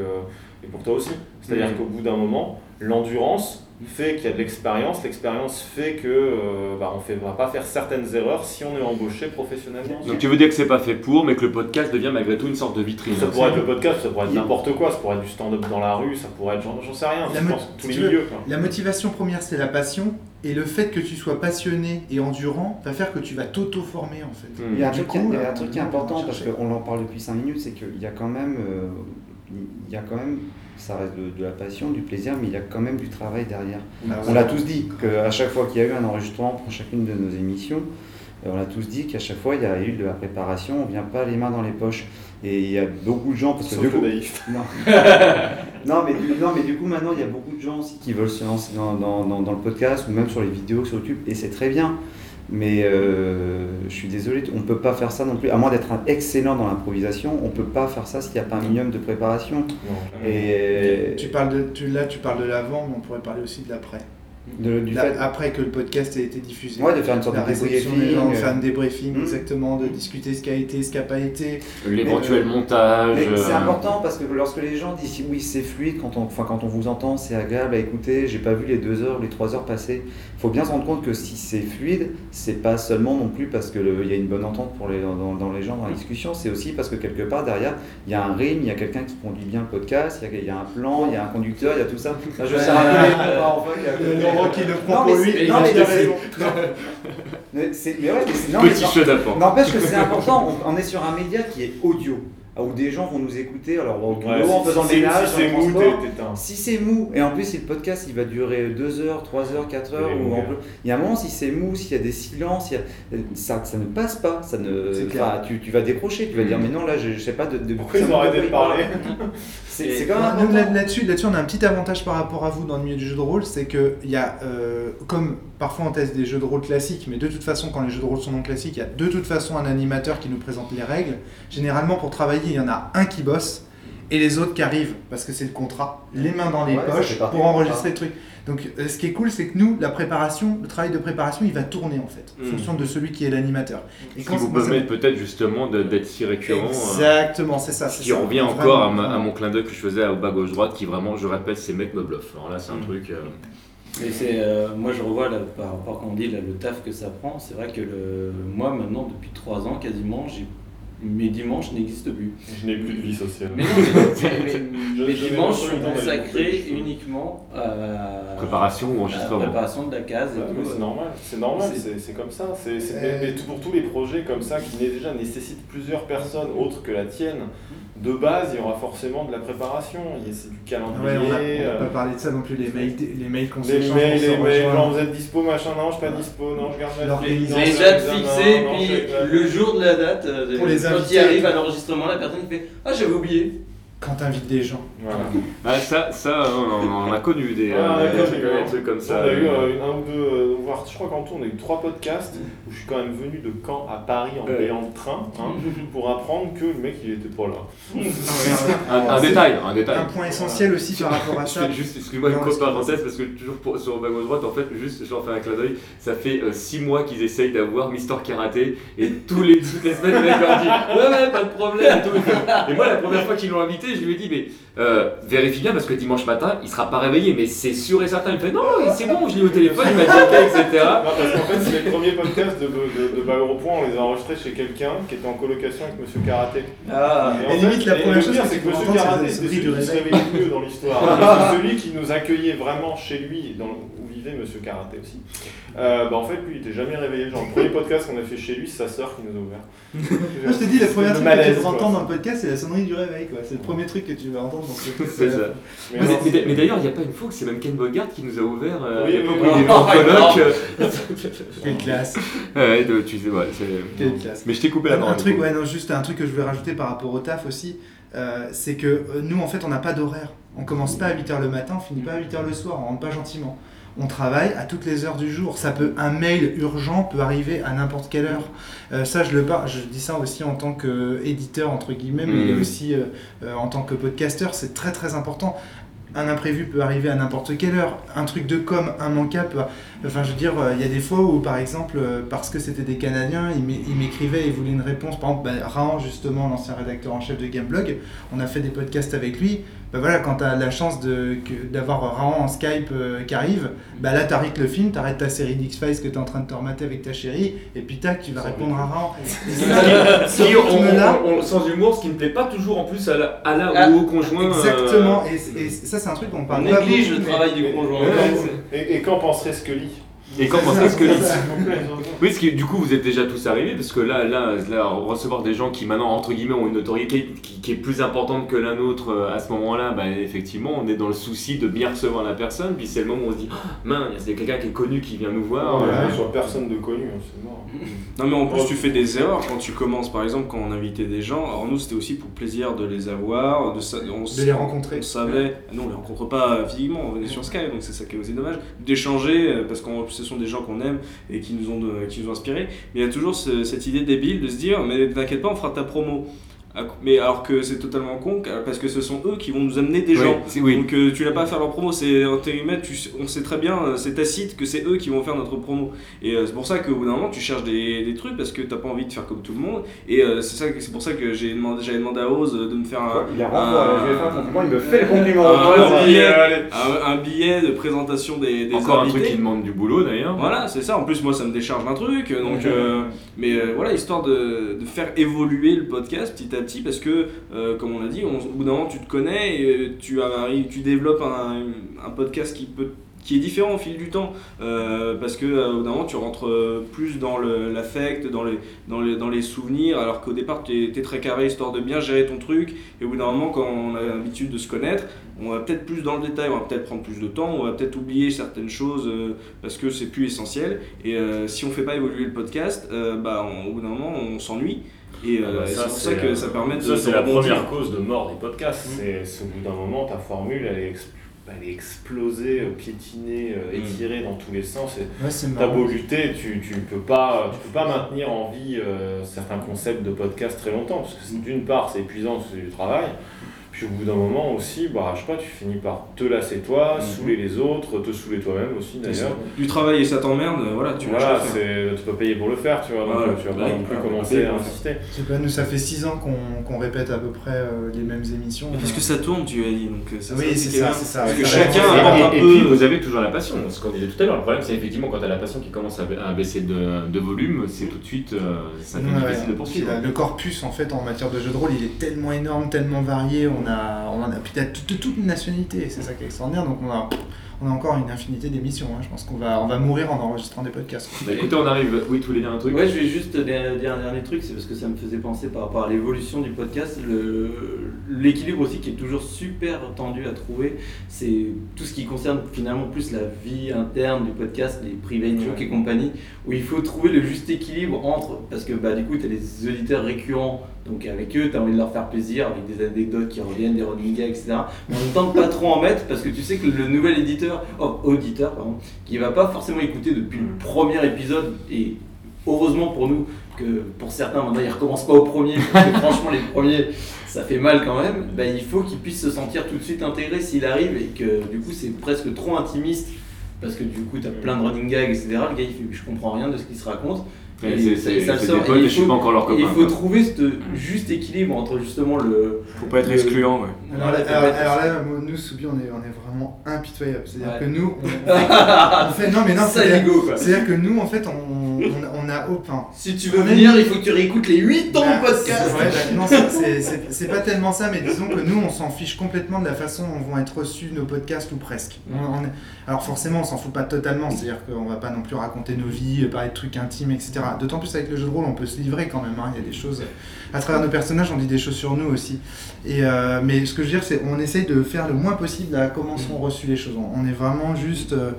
Speaker 8: et pour toi aussi. C'est-à-dire
Speaker 6: Mhm.
Speaker 8: qu'au bout d'un moment, l'endurance fait qu'il y a de l'expérience. L'expérience fait que euh, bah, on ne va pas faire certaines erreurs si on est embauché professionnellement.
Speaker 1: Donc tu veux dire que c'est pas fait pour, mais que le podcast devient malgré tout une sorte de vitrine.
Speaker 8: Ça pourrait être le podcast, ça pourrait être n'importe quoi, ça pourrait être du stand-up dans la rue, ça pourrait être, j'en sais rien,
Speaker 9: La
Speaker 8: je
Speaker 9: mo-
Speaker 8: pense, tous les
Speaker 9: veux,
Speaker 8: milieux. quoi.
Speaker 9: La motivation première, c'est la passion. Et le fait que tu sois passionné et endurant va faire que tu vas t'auto-former en fait.
Speaker 7: Il y a un truc,
Speaker 9: coup,
Speaker 7: il y a
Speaker 9: euh,
Speaker 7: un truc qui est important parce qu'on en parle depuis 5 minutes, c'est qu'il y a quand même, euh, il y a quand même, ça reste de, de la passion, du plaisir, mais il y a quand même du travail derrière.
Speaker 9: Ah
Speaker 7: on l'a tous dit qu'à chaque fois qu'il y a eu un enregistrement pour chacune de nos émissions, euh, on l'a tous dit qu'à chaque fois il y a eu de la préparation, on vient pas les mains dans les poches. Et il y a beaucoup de gens parce que
Speaker 8: Sauf
Speaker 7: du coup,
Speaker 8: naïf.
Speaker 7: non. non, mais du, non, mais du coup, maintenant, il y a beaucoup de gens aussi qui veulent se lancer dans, dans, dans, dans le podcast ou même sur les vidéos sur YouTube, et c'est très bien. Mais euh, je suis désolé, on ne peut pas faire ça non plus. À moins d'être un excellent dans l'improvisation, on ne peut pas faire ça s'il n'y a pas un minimum de préparation. Et
Speaker 9: Tu parles de, tu, là, tu parles de l'avant, mais on pourrait parler aussi de l'après.
Speaker 7: De- du
Speaker 9: La-
Speaker 7: fait-
Speaker 9: Après que le podcast ait été diffusé.
Speaker 7: Ouais, de faire une sorte
Speaker 9: la
Speaker 7: de débriefing,
Speaker 9: gens,
Speaker 7: euh.
Speaker 9: faire un débriefing,
Speaker 7: Hmm.
Speaker 9: exactement, de discuter ce qui a été, ce qui n'a pas été.
Speaker 1: L'éventuel
Speaker 9: Euh,
Speaker 1: montage.
Speaker 7: C'est
Speaker 1: euh,
Speaker 7: important parce que lorsque les gens disent oui c'est fluide, quand on, enfin, quand on vous entend c'est agréable à écouter, j'ai pas vu les deux heures, les trois heures passer, il faut bien se rendre compte que si c'est fluide, c'est pas seulement non plus parce qu'il y a une bonne entente pour les, dans, dans les gens dans la discussion, c'est aussi parce que quelque part derrière il y a un rythme, il y a quelqu'un qui conduit bien le podcast, il y, a, il y a un plan, il y a un conducteur, il y a tout ça. Là, je sais
Speaker 9: Laurent qui le prend
Speaker 7: Non,
Speaker 9: pour
Speaker 7: mais
Speaker 9: lui, il
Speaker 7: mais
Speaker 9: a raison.
Speaker 7: Mais c'est- mais ouais, mais c'est- non,
Speaker 1: Petit
Speaker 7: mais
Speaker 1: jeu d'apprend.
Speaker 7: N'empêche que c'est important. On, on est sur un média qui est audio. Ah, Où des gens vont nous écouter alors au
Speaker 8: Ouais, si-
Speaker 7: en faisant
Speaker 8: si
Speaker 7: le ménage,
Speaker 8: si c'est mou.
Speaker 7: Si c'est et en plus si le podcast il va durer 2 heures, 3 heures, 4 heures, ou en
Speaker 8: hein.
Speaker 7: plus- il y a un moment si c'est mou, s'il y a des silences, il y a- ça, ça ne passe pas, ça ne, enfin, tu, tu vas décrocher, tu vas dire mais non là je, je sais pas de, de
Speaker 8: Pourquoi ils ont arrêté de parler
Speaker 7: C'est quand même
Speaker 9: là- Là-dessus, là-dessus, on a un petit avantage par rapport à vous dans le milieu du jeu de rôle, c'est que il y a, euh, comme parfois on teste des jeux de rôle classiques, mais de toute façon, quand les jeux de rôle sont non classiques, il y a de toute façon un animateur qui nous présente les règles. Généralement, pour travailler, il y en a un qui bosse et les autres qui arrivent parce que c'est le contrat, les mains dans les
Speaker 7: Ouais,
Speaker 9: poches pour enregistrer le truc. Donc, euh, ce qui est cool, c'est que nous, la préparation, le travail de préparation, il va tourner en fait, en
Speaker 1: Mm.
Speaker 9: fonction de celui qui est l'animateur. Et
Speaker 1: Ce qui vous permet peut-être justement d'être si récurrent. euh,
Speaker 9: Exactement, c'est ça.
Speaker 1: Ce
Speaker 9: c'est
Speaker 1: qui
Speaker 9: ça.
Speaker 1: revient encore à, ma- à mon clin d'œil que je faisais au bas gauche droite, qui vraiment, je répète, ces mecs me bluffent. Alors là, c'est un
Speaker 10: Mm.
Speaker 1: truc. euh,
Speaker 10: c'est, euh, moi je revois là, par rapport quand on dit là, le taf que ça prend, c'est vrai que le, moi maintenant depuis 3 ans quasiment, j'ai, mes dimanches n'existent plus.
Speaker 8: Je n'ai plus de vie sociale.
Speaker 10: Mais non, mais, mais-
Speaker 8: Je-
Speaker 10: mes dimanches sont consacrés uniquement à
Speaker 1: Préparation ou
Speaker 10: à
Speaker 1: enregistrement.
Speaker 10: la préparation de la case et
Speaker 8: Ouais,
Speaker 10: tout.
Speaker 8: mais c'est normal, c'est normal,
Speaker 10: C'est-
Speaker 8: comme ça. C'est c'est-
Speaker 9: Euh,
Speaker 8: mais, mais tout- pour tous les projets comme ça qui déjà nécessitent plusieurs personnes autres que la tienne, de base, il y aura forcément de la préparation. Il y a- C'est du
Speaker 9: Ouais,
Speaker 8: calendrier.
Speaker 9: on n'a
Speaker 8: euh,
Speaker 9: pas parlé de ça non plus, les mails, les mails qu'on
Speaker 8: les mails, les mails, genre vous êtes dispo, machin, non, je suis pas dispo, non, je garde ma non,
Speaker 10: Les dates fixées, puis le jour de la date, euh,
Speaker 9: Pour les
Speaker 10: quand il arrive à l'enregistrement, la personne qui fait Ah, j'avais oublié.
Speaker 9: Quand t'invites des gens.
Speaker 8: Voilà.
Speaker 1: Bah, ça, ça on, on en a connu des,
Speaker 8: Ouais,
Speaker 1: euh, des- des trucs comme ça.
Speaker 8: On a eu
Speaker 1: euh,
Speaker 8: euh, un ou deux, euh, voire je crois qu'en tout on a eu trois podcasts où je suis quand même venu de Caen à Paris en payant le train hein, pour apprendre que le mec il était pas là.
Speaker 1: Un, un détail, un détail.
Speaker 9: Un point essentiel aussi par rapport à ça.
Speaker 1: excuse-moi, une grosse parenthèse parce que toujours pour- sur bas gauche droite, en fait, juste, je leur fais un clin d'œil. Ça fait 6 mois qu'ils essayent d'avoir Mister Karaté et tous les, toutes les semaines, le mec leur dit Ouais, ouais, pas de problème. et tout. Et moi, la première fois qu'ils l'ont invité, je lui ai dit Mais euh, vérifie bien parce que dimanche matin, il sera pas réveillé, mais c'est sûr et certain. Il me fait Non, c'est bon, je l'ai au téléphone, il m'a dit ok, etc.
Speaker 8: Non, parce qu'en fait, c'est les premiers podcasts de, de, Gros Point, on les a enregistrés chez quelqu'un qui était en colocation avec Monsieur Karaté.
Speaker 10: Ah,
Speaker 8: Et en
Speaker 9: Et limite, la
Speaker 8: et
Speaker 9: première chose que
Speaker 8: c'est que
Speaker 9: peux
Speaker 8: Monsieur Karaté, c'est celui qui se
Speaker 9: réveil.
Speaker 8: réveillait le mieux dans l'histoire. C'est celui qui nous accueillait vraiment chez lui, dans, vivait Monsieur Karaté aussi. Euh, bah, en fait, lui, il était jamais réveillé. Genre, le premier podcast qu'on a fait chez lui, c'est sa sœur qui nous a ouvert.
Speaker 9: Moi, je te dis, la première truc que tu vas entendre dans le podcast, c'est la sonnerie du réveil. quoi. C'est le premier truc que tu vas entendre dans ce podcast.
Speaker 1: C'est ça.
Speaker 8: Mais
Speaker 1: Mais,
Speaker 8: non,
Speaker 1: mais- mais d'ailleurs, il n'y a pas une fois que c'est même Ken Bogart qui nous a ouvert euh,
Speaker 8: Oui, oui, oui.
Speaker 1: il était en
Speaker 10: Oh,
Speaker 1: coloc.
Speaker 9: Quelle classe.
Speaker 1: Ouais, de- tu sais, ouais, c'est-
Speaker 9: Quelle classe.
Speaker 1: Mais je t'ai coupé la
Speaker 9: Un,
Speaker 1: parole.
Speaker 9: un truc, ouais, non, juste un truc que je voulais rajouter par rapport au taf aussi, euh, c'est que euh, nous, en fait, on n'a pas d'horaire. On commence pas à 8h le matin, on finit pas à 8h le soir, on rentre pas gentiment. On travaille à toutes les heures du jour. Ça peut, un mail urgent peut arriver à n'importe quelle heure. Euh, ça, je le par- je dis ça aussi en tant qu'éditeur entre guillemets, mais
Speaker 1: Mhm.
Speaker 9: aussi euh, euh, en tant que podcasteur, c'est très très important. un imprévu peut arriver à n'importe quelle heure. Un truc de com immanquable. Enfin, je veux dire, il y a des fois où, par exemple, parce que c'était des Canadiens, ils m'écrivaient et voulaient une réponse. Par exemple, bah, Rahan, justement, l'ancien rédacteur en chef de Gameblog, on a fait des podcasts avec lui bah voilà, quand tu as la chance d'avoir Raon en Skype euh, qui arrive, bah là tu arrêtes le film, tu arrêtes ta série d'X-Files que tu es en train de te remater avec ta chérie, et puis tac, tu vas répondre à Raon.
Speaker 1: si on, sans humour, ce qui ne plaît pas toujours en plus à la, à la ah, ou au conjoint.
Speaker 9: Exactement, et, ça c'est un truc qu'on parle
Speaker 10: on néglige le travail du conjoint.
Speaker 8: Et, et qu'en penserait Scully?
Speaker 1: Et quand pensez ce que Oui, parce que du coup, vous êtes déjà tous arrivés, parce que là, là, là, recevoir des gens qui maintenant, entre guillemets, ont une notoriété qui, est plus importante que la nôtre euh, à ce moment-là, bah, effectivement, on est dans le souci de bien recevoir la personne, puis c'est le moment où on se dit, oh, mince, il y a quelqu'un qui est connu qui vient nous voir.
Speaker 8: Ouais, euh, soit personne de connu, hein, c'est mort.
Speaker 6: Non, mais en plus, tu fais des erreurs quand tu commences, par exemple, quand on invitait des gens. Alors, nous, c'était aussi pour plaisir de les avoir, de,
Speaker 9: on, de les rencontrer.
Speaker 6: On savait, non, on les rencontre pas physiquement, on venait sur Skype, donc c'est ça qui est aussi dommage, d'échanger, euh, parce que ce sont des gens qu'on aime et qui nous ont, qui nous ont inspirés. Mais il y a toujours cette idée débile de se dire, mais t'inquiète pas, on fera ta promo. Mais alors que c'est totalement con, parce que ce sont eux qui vont nous amener des gens. Donc euh, tu n'as pas à faire leur promo, c'est tu, on sait très bien, euh, c'est tacite que c'est eux qui vont faire notre promo. Et euh, c'est pour ça qu'au bout d'un moment, tu cherches des, des trucs parce que tu n'as pas envie de faire comme tout le monde. Et c'est ça, c'est pour ça que j'ai demandé, j'avais demandé à Oz de me faire un.
Speaker 7: Il a un, je vais faire un compliment, il me fait le compliment.
Speaker 6: Un, billet, un, billet, de présentation des, des
Speaker 1: Encore un truc qui demande du boulot d'ailleurs.
Speaker 6: Voilà, c'est ça. En plus, moi, ça me décharge un truc. Donc, mais voilà, histoire de, faire évoluer le podcast petit à petit parce que, euh, comme on l'a dit, au bout d'un moment tu te connais et euh, tu, tu développes un, un, podcast qui peut qui est différent au fil du temps euh, parce que bout d'un moment tu rentres plus dans l'affect, dans les, dans, les, dans les souvenirs alors qu'au départ tu étais très carré histoire de bien gérer ton truc et au bout d'un moment quand on a l'habitude de se connaître on va peut-être plus dans le détail, on va peut-être prendre plus de temps, on va peut-être oublier certaines choses parce que c'est plus essentiel et si on fait pas évoluer le podcast bah, au bout d'un moment on s'ennuie et euh, ah bah c'est pour ça que ça permet de.
Speaker 8: Ça, c'est la première cause de mort des podcasts. Mmh. C'est au bout d'un moment, ta formule, elle est, elle est explosée, euh, piétinée, euh, mmh. étirée dans tous les sens. T'as beau lutter, tu, tu peux pas, tu peux pas maintenir en vie certains concepts de podcast très longtemps. Parce que d'une part, c'est épuisant, c'est du travail. Puis au bout d'un moment aussi, bah, je sais pas, tu finis par te lasser toi, mhm. saouler les autres, te saouler toi-même aussi d'ailleurs.
Speaker 6: Du travail et ça t'emmerde, voilà, tu
Speaker 8: voilà, c'est, tu peux payer pour le faire, tu vois, donc tu vas pas non plus commencer à insister.
Speaker 9: Pas, nous, ça fait 6 ans qu'on, répète à peu près euh, les mêmes émissions.
Speaker 6: parce que ça tourne, tu as dit, donc
Speaker 9: euh, ça, oui, c'est ça, c'est ça.
Speaker 1: Parce que chacun a et, puis vous avez toujours la passion, ce qu'on disait tout à l'heure. Le problème, c'est effectivement quand tu as la passion qui commence à, baisser de, de, volume, c'est tout de suite, euh, ça devient difficile de poursuivre.
Speaker 9: Le corpus, en fait, en matière de jeu de rôle, il est tellement énorme, tellement varié, on a, on a peut-être toute, toute une nationalité, c'est ça qui est extraordinaire. Donc on a, on a encore une infinité d'émissions. Hein. Je pense qu'on va, on va mourir en enregistrant des podcasts.
Speaker 1: Bah, écoutez, on arrive. Oui, tous les dire un truc
Speaker 10: Ouais, je vais juste dire un dernier truc, c'est parce que ça me faisait penser par rapport à l'évolution du podcast, l'équilibre aussi qui est toujours super tendu à trouver. C'est tout ce qui concerne finalement plus la vie interne du podcast, les private jokes et compagnie, où il faut trouver le juste équilibre entre. Parce que bah, du coup, tu as des auditeurs récurrents donc avec eux, tu as envie de leur faire plaisir avec des anecdotes qui reviennent, des running gags, etc. Mais même temps, pas trop en mettre parce que tu sais que le nouvel éditeur, oh, auditeur, pardon, qui va pas forcément écouter depuis le premier épisode, et heureusement pour nous que pour certains, maintenant ils recommencent pas au premier, parce que franchement, les premiers, ça fait mal quand même, bah, il faut qu'il puisse se sentir tout de suite intégré s'il arrive et que du coup, c'est presque trop intimiste parce que du coup, tu as plein de running gags, etc. Le gars, il fait, je comprends rien de ce qu'il se raconte.
Speaker 1: Et, ça sort. et faut,
Speaker 10: il faut trouver ce juste équilibre entre justement le.
Speaker 6: Faut pas être excluant, ouais.
Speaker 9: Alors, là, nous, Soubi, on est, on est vraiment impitoyable. C'est-à-dire que nous, on, on, fait. Non, mais non, c'est-à-dire que nous, en fait, on, on, a. Enfin,
Speaker 10: si tu veux venir, il faut que tu réécoutes les 8 ans de podcast.
Speaker 9: Bah, non, c'est pas tellement ça, mais disons que nous, on s'en fiche complètement de la façon dont vont être reçus nos podcasts ou presque. alors, forcément, on s'en fout pas totalement. C'est-à-dire qu'on va pas non plus raconter nos vies, parler de trucs intimes, etc. D'autant plus avec le jeu de rôle, on peut se livrer quand même. Hein. Il y a des choses. À travers nos personnages, on dit des choses sur nous aussi. Et, euh, mais ce que je veux dire, c'est on essaye de faire le moins possible à comment sont reçues les choses. On est vraiment juste. Euh,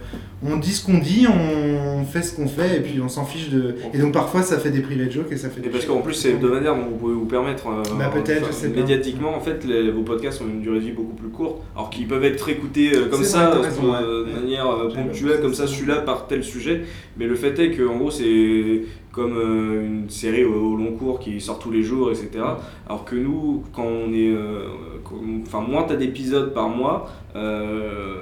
Speaker 9: on dit ce qu'on dit, on fait ce qu'on fait, et puis on s'en fiche de. Et donc parfois, ça fait des private jokes et ça fait.
Speaker 6: Et parce qu'en plus, c'est hebdomadaire, donc vous pouvez vous permettre. Euh,
Speaker 9: bah, peut-être,
Speaker 6: Médiatiquement, en fait, vos podcasts ont une durée de vie beaucoup plus courte, alors qu'ils peuvent être écoutés comme ça, de manière ponctuelle, comme ça, celui-là par tel sujet. Mais le fait est que, en gros, c'est comme euh, une série au, au long cours qui sort tous les jours, etc. Alors que nous, quand on est. euh, Enfin, moins t'as d'épisodes par mois, euh,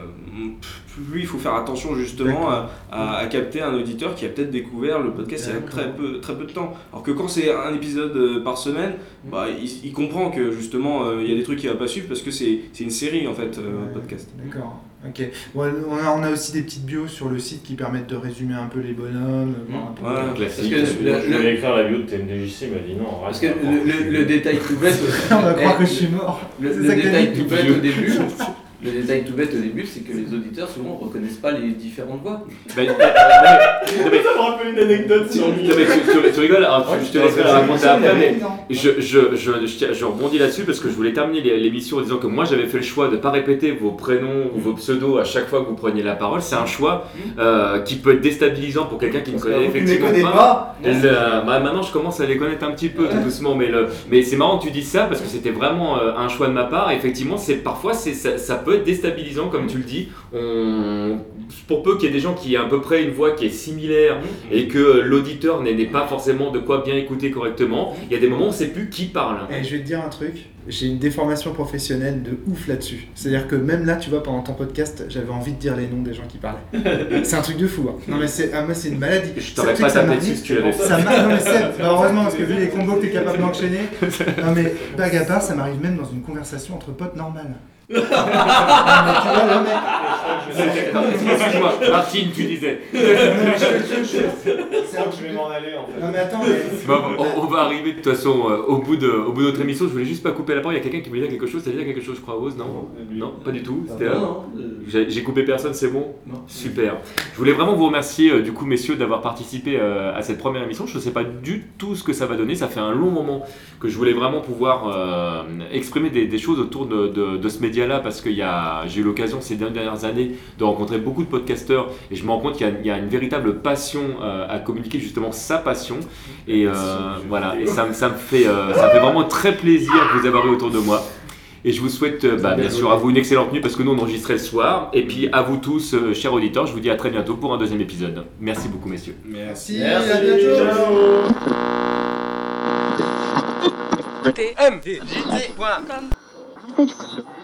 Speaker 6: plus il faut faire attention justement à, à- à capter un auditeur qui a peut-être découvert le podcast il y a très peu, très peu de temps. Alors que quand c'est un épisode par semaine, bah, il, il comprend que justement il y a des trucs qu'il va pas suivre parce que c'est c'est une série en fait, un podcast.
Speaker 9: D'accord. Ok. Ouais, on, a, aussi des petites bios sur le site qui permettent de résumer un peu les bonhommes. voir un peu-
Speaker 6: Voilà,
Speaker 8: classique.
Speaker 10: Parce que le-
Speaker 8: je voulais écrire la bio de TMDJC, il m'a dit non,
Speaker 10: Parce que le, le- le détail tout bête.
Speaker 9: On va croire que je suis mort.
Speaker 10: Le, détail tout bête au début. Le détail tout bête au début, c'est que les auditeurs souvent reconnaissent pas les différentes voix.
Speaker 1: Ben, non, mais-
Speaker 8: Ça me rappelle une anecdote sur lui.
Speaker 1: Non, mais tu, tu- tu rigoles,
Speaker 8: Ouais,
Speaker 1: je te laisserai la raconter après, mais je, je, je, je, tiens- je rebondis là-dessus parce que je voulais terminer l'é- l'émission en disant que moi j'avais fait le choix de ne pas répéter vos prénoms ou vos pseudos à chaque fois que vous preniez la parole. C'est un choix euh, qui peut être déstabilisant pour quelqu'un qui ne connaît
Speaker 9: ne
Speaker 1: effectivement pas.
Speaker 9: pas.
Speaker 1: Et le- bah, maintenant je commence à les connaître un petit peu tout doucement, mais, mais c'est marrant que tu dises ça parce que c'était vraiment euh, un choix de ma part. Effectivement, c'est parfois c'est, ça, ça peut être déstabilisant comme tu le dis. On, pour peu qu'il y ait des gens qui aient à peu près une voix qui est similaire et que l'auditeur n'ait pas forcément de quoi bien écouter correctement, il y a des moments où on ne sait plus qui parle.
Speaker 9: Eh, je vais te dire un truc, j'ai une déformation professionnelle de ouf là-dessus. C'est-à-dire que même là, tu vois, pendant ton podcast, j'avais envie de dire les noms des gens qui parlaient. c'est un truc de fou. hein. Non mais c'est, ah, moi c'est une maladie.
Speaker 1: Je t'aurais pas tapé
Speaker 9: m'arrive-
Speaker 1: dessus si tu l'avais fait.
Speaker 9: Ça m'a- non mais c'est, bah, heureusement parce que vu les combos que t'es capable d'enchaîner. Non mais blague à part, ça m'arrive même dans une conversation entre potes normales. Non mais tu vois le mec.
Speaker 1: Excuse-moi, Martine, tu disais.
Speaker 9: Non, mais je- je- je- c'est un
Speaker 8: Je
Speaker 9: truc
Speaker 8: vais
Speaker 9: de-
Speaker 8: m'en aller en fait.
Speaker 9: Non mais attends, mais...
Speaker 1: Bon, on, on va arriver de toute façon euh, au bout de, au bout de notre émission. Je voulais juste pas couper la parole. Il y a quelqu'un qui voulait dire quelque chose. Ça veut dire quelque chose, je crois, Rose Non Non, pas du tout. C'était,
Speaker 10: Non,
Speaker 1: euh,
Speaker 10: non,
Speaker 1: J'ai coupé personne, c'est bon?
Speaker 10: Non.
Speaker 1: Super. Je voulais vraiment vous remercier, euh, du coup, messieurs, d'avoir participé euh, à cette première émission. Je ne sais pas du tout ce que ça va donner. Ça fait un long moment que je voulais vraiment pouvoir euh, exprimer des, des choses autour de, de- de ce média-là parce que j'ai eu l'occasion ces dernières années de rencontrer beaucoup de podcasteurs et je me rends compte qu'il y a- il y, a une véritable passion euh, à communiquer justement sa passion. Et euh, voilà, et ça, me- ça me fait, euh, ça me fait vraiment très plaisir de vous avoir eu autour de moi. Et je vous souhaite, euh, bah, bien sûr, à vous une excellente nuit parce que nous on enregistrait le soir. Et puis à vous tous, euh, chers auditeurs, je vous dis à très bientôt pour un deuxième épisode. Merci beaucoup, messieurs.
Speaker 9: Merci,
Speaker 10: Merci,
Speaker 9: à bientôt.
Speaker 10: ciao.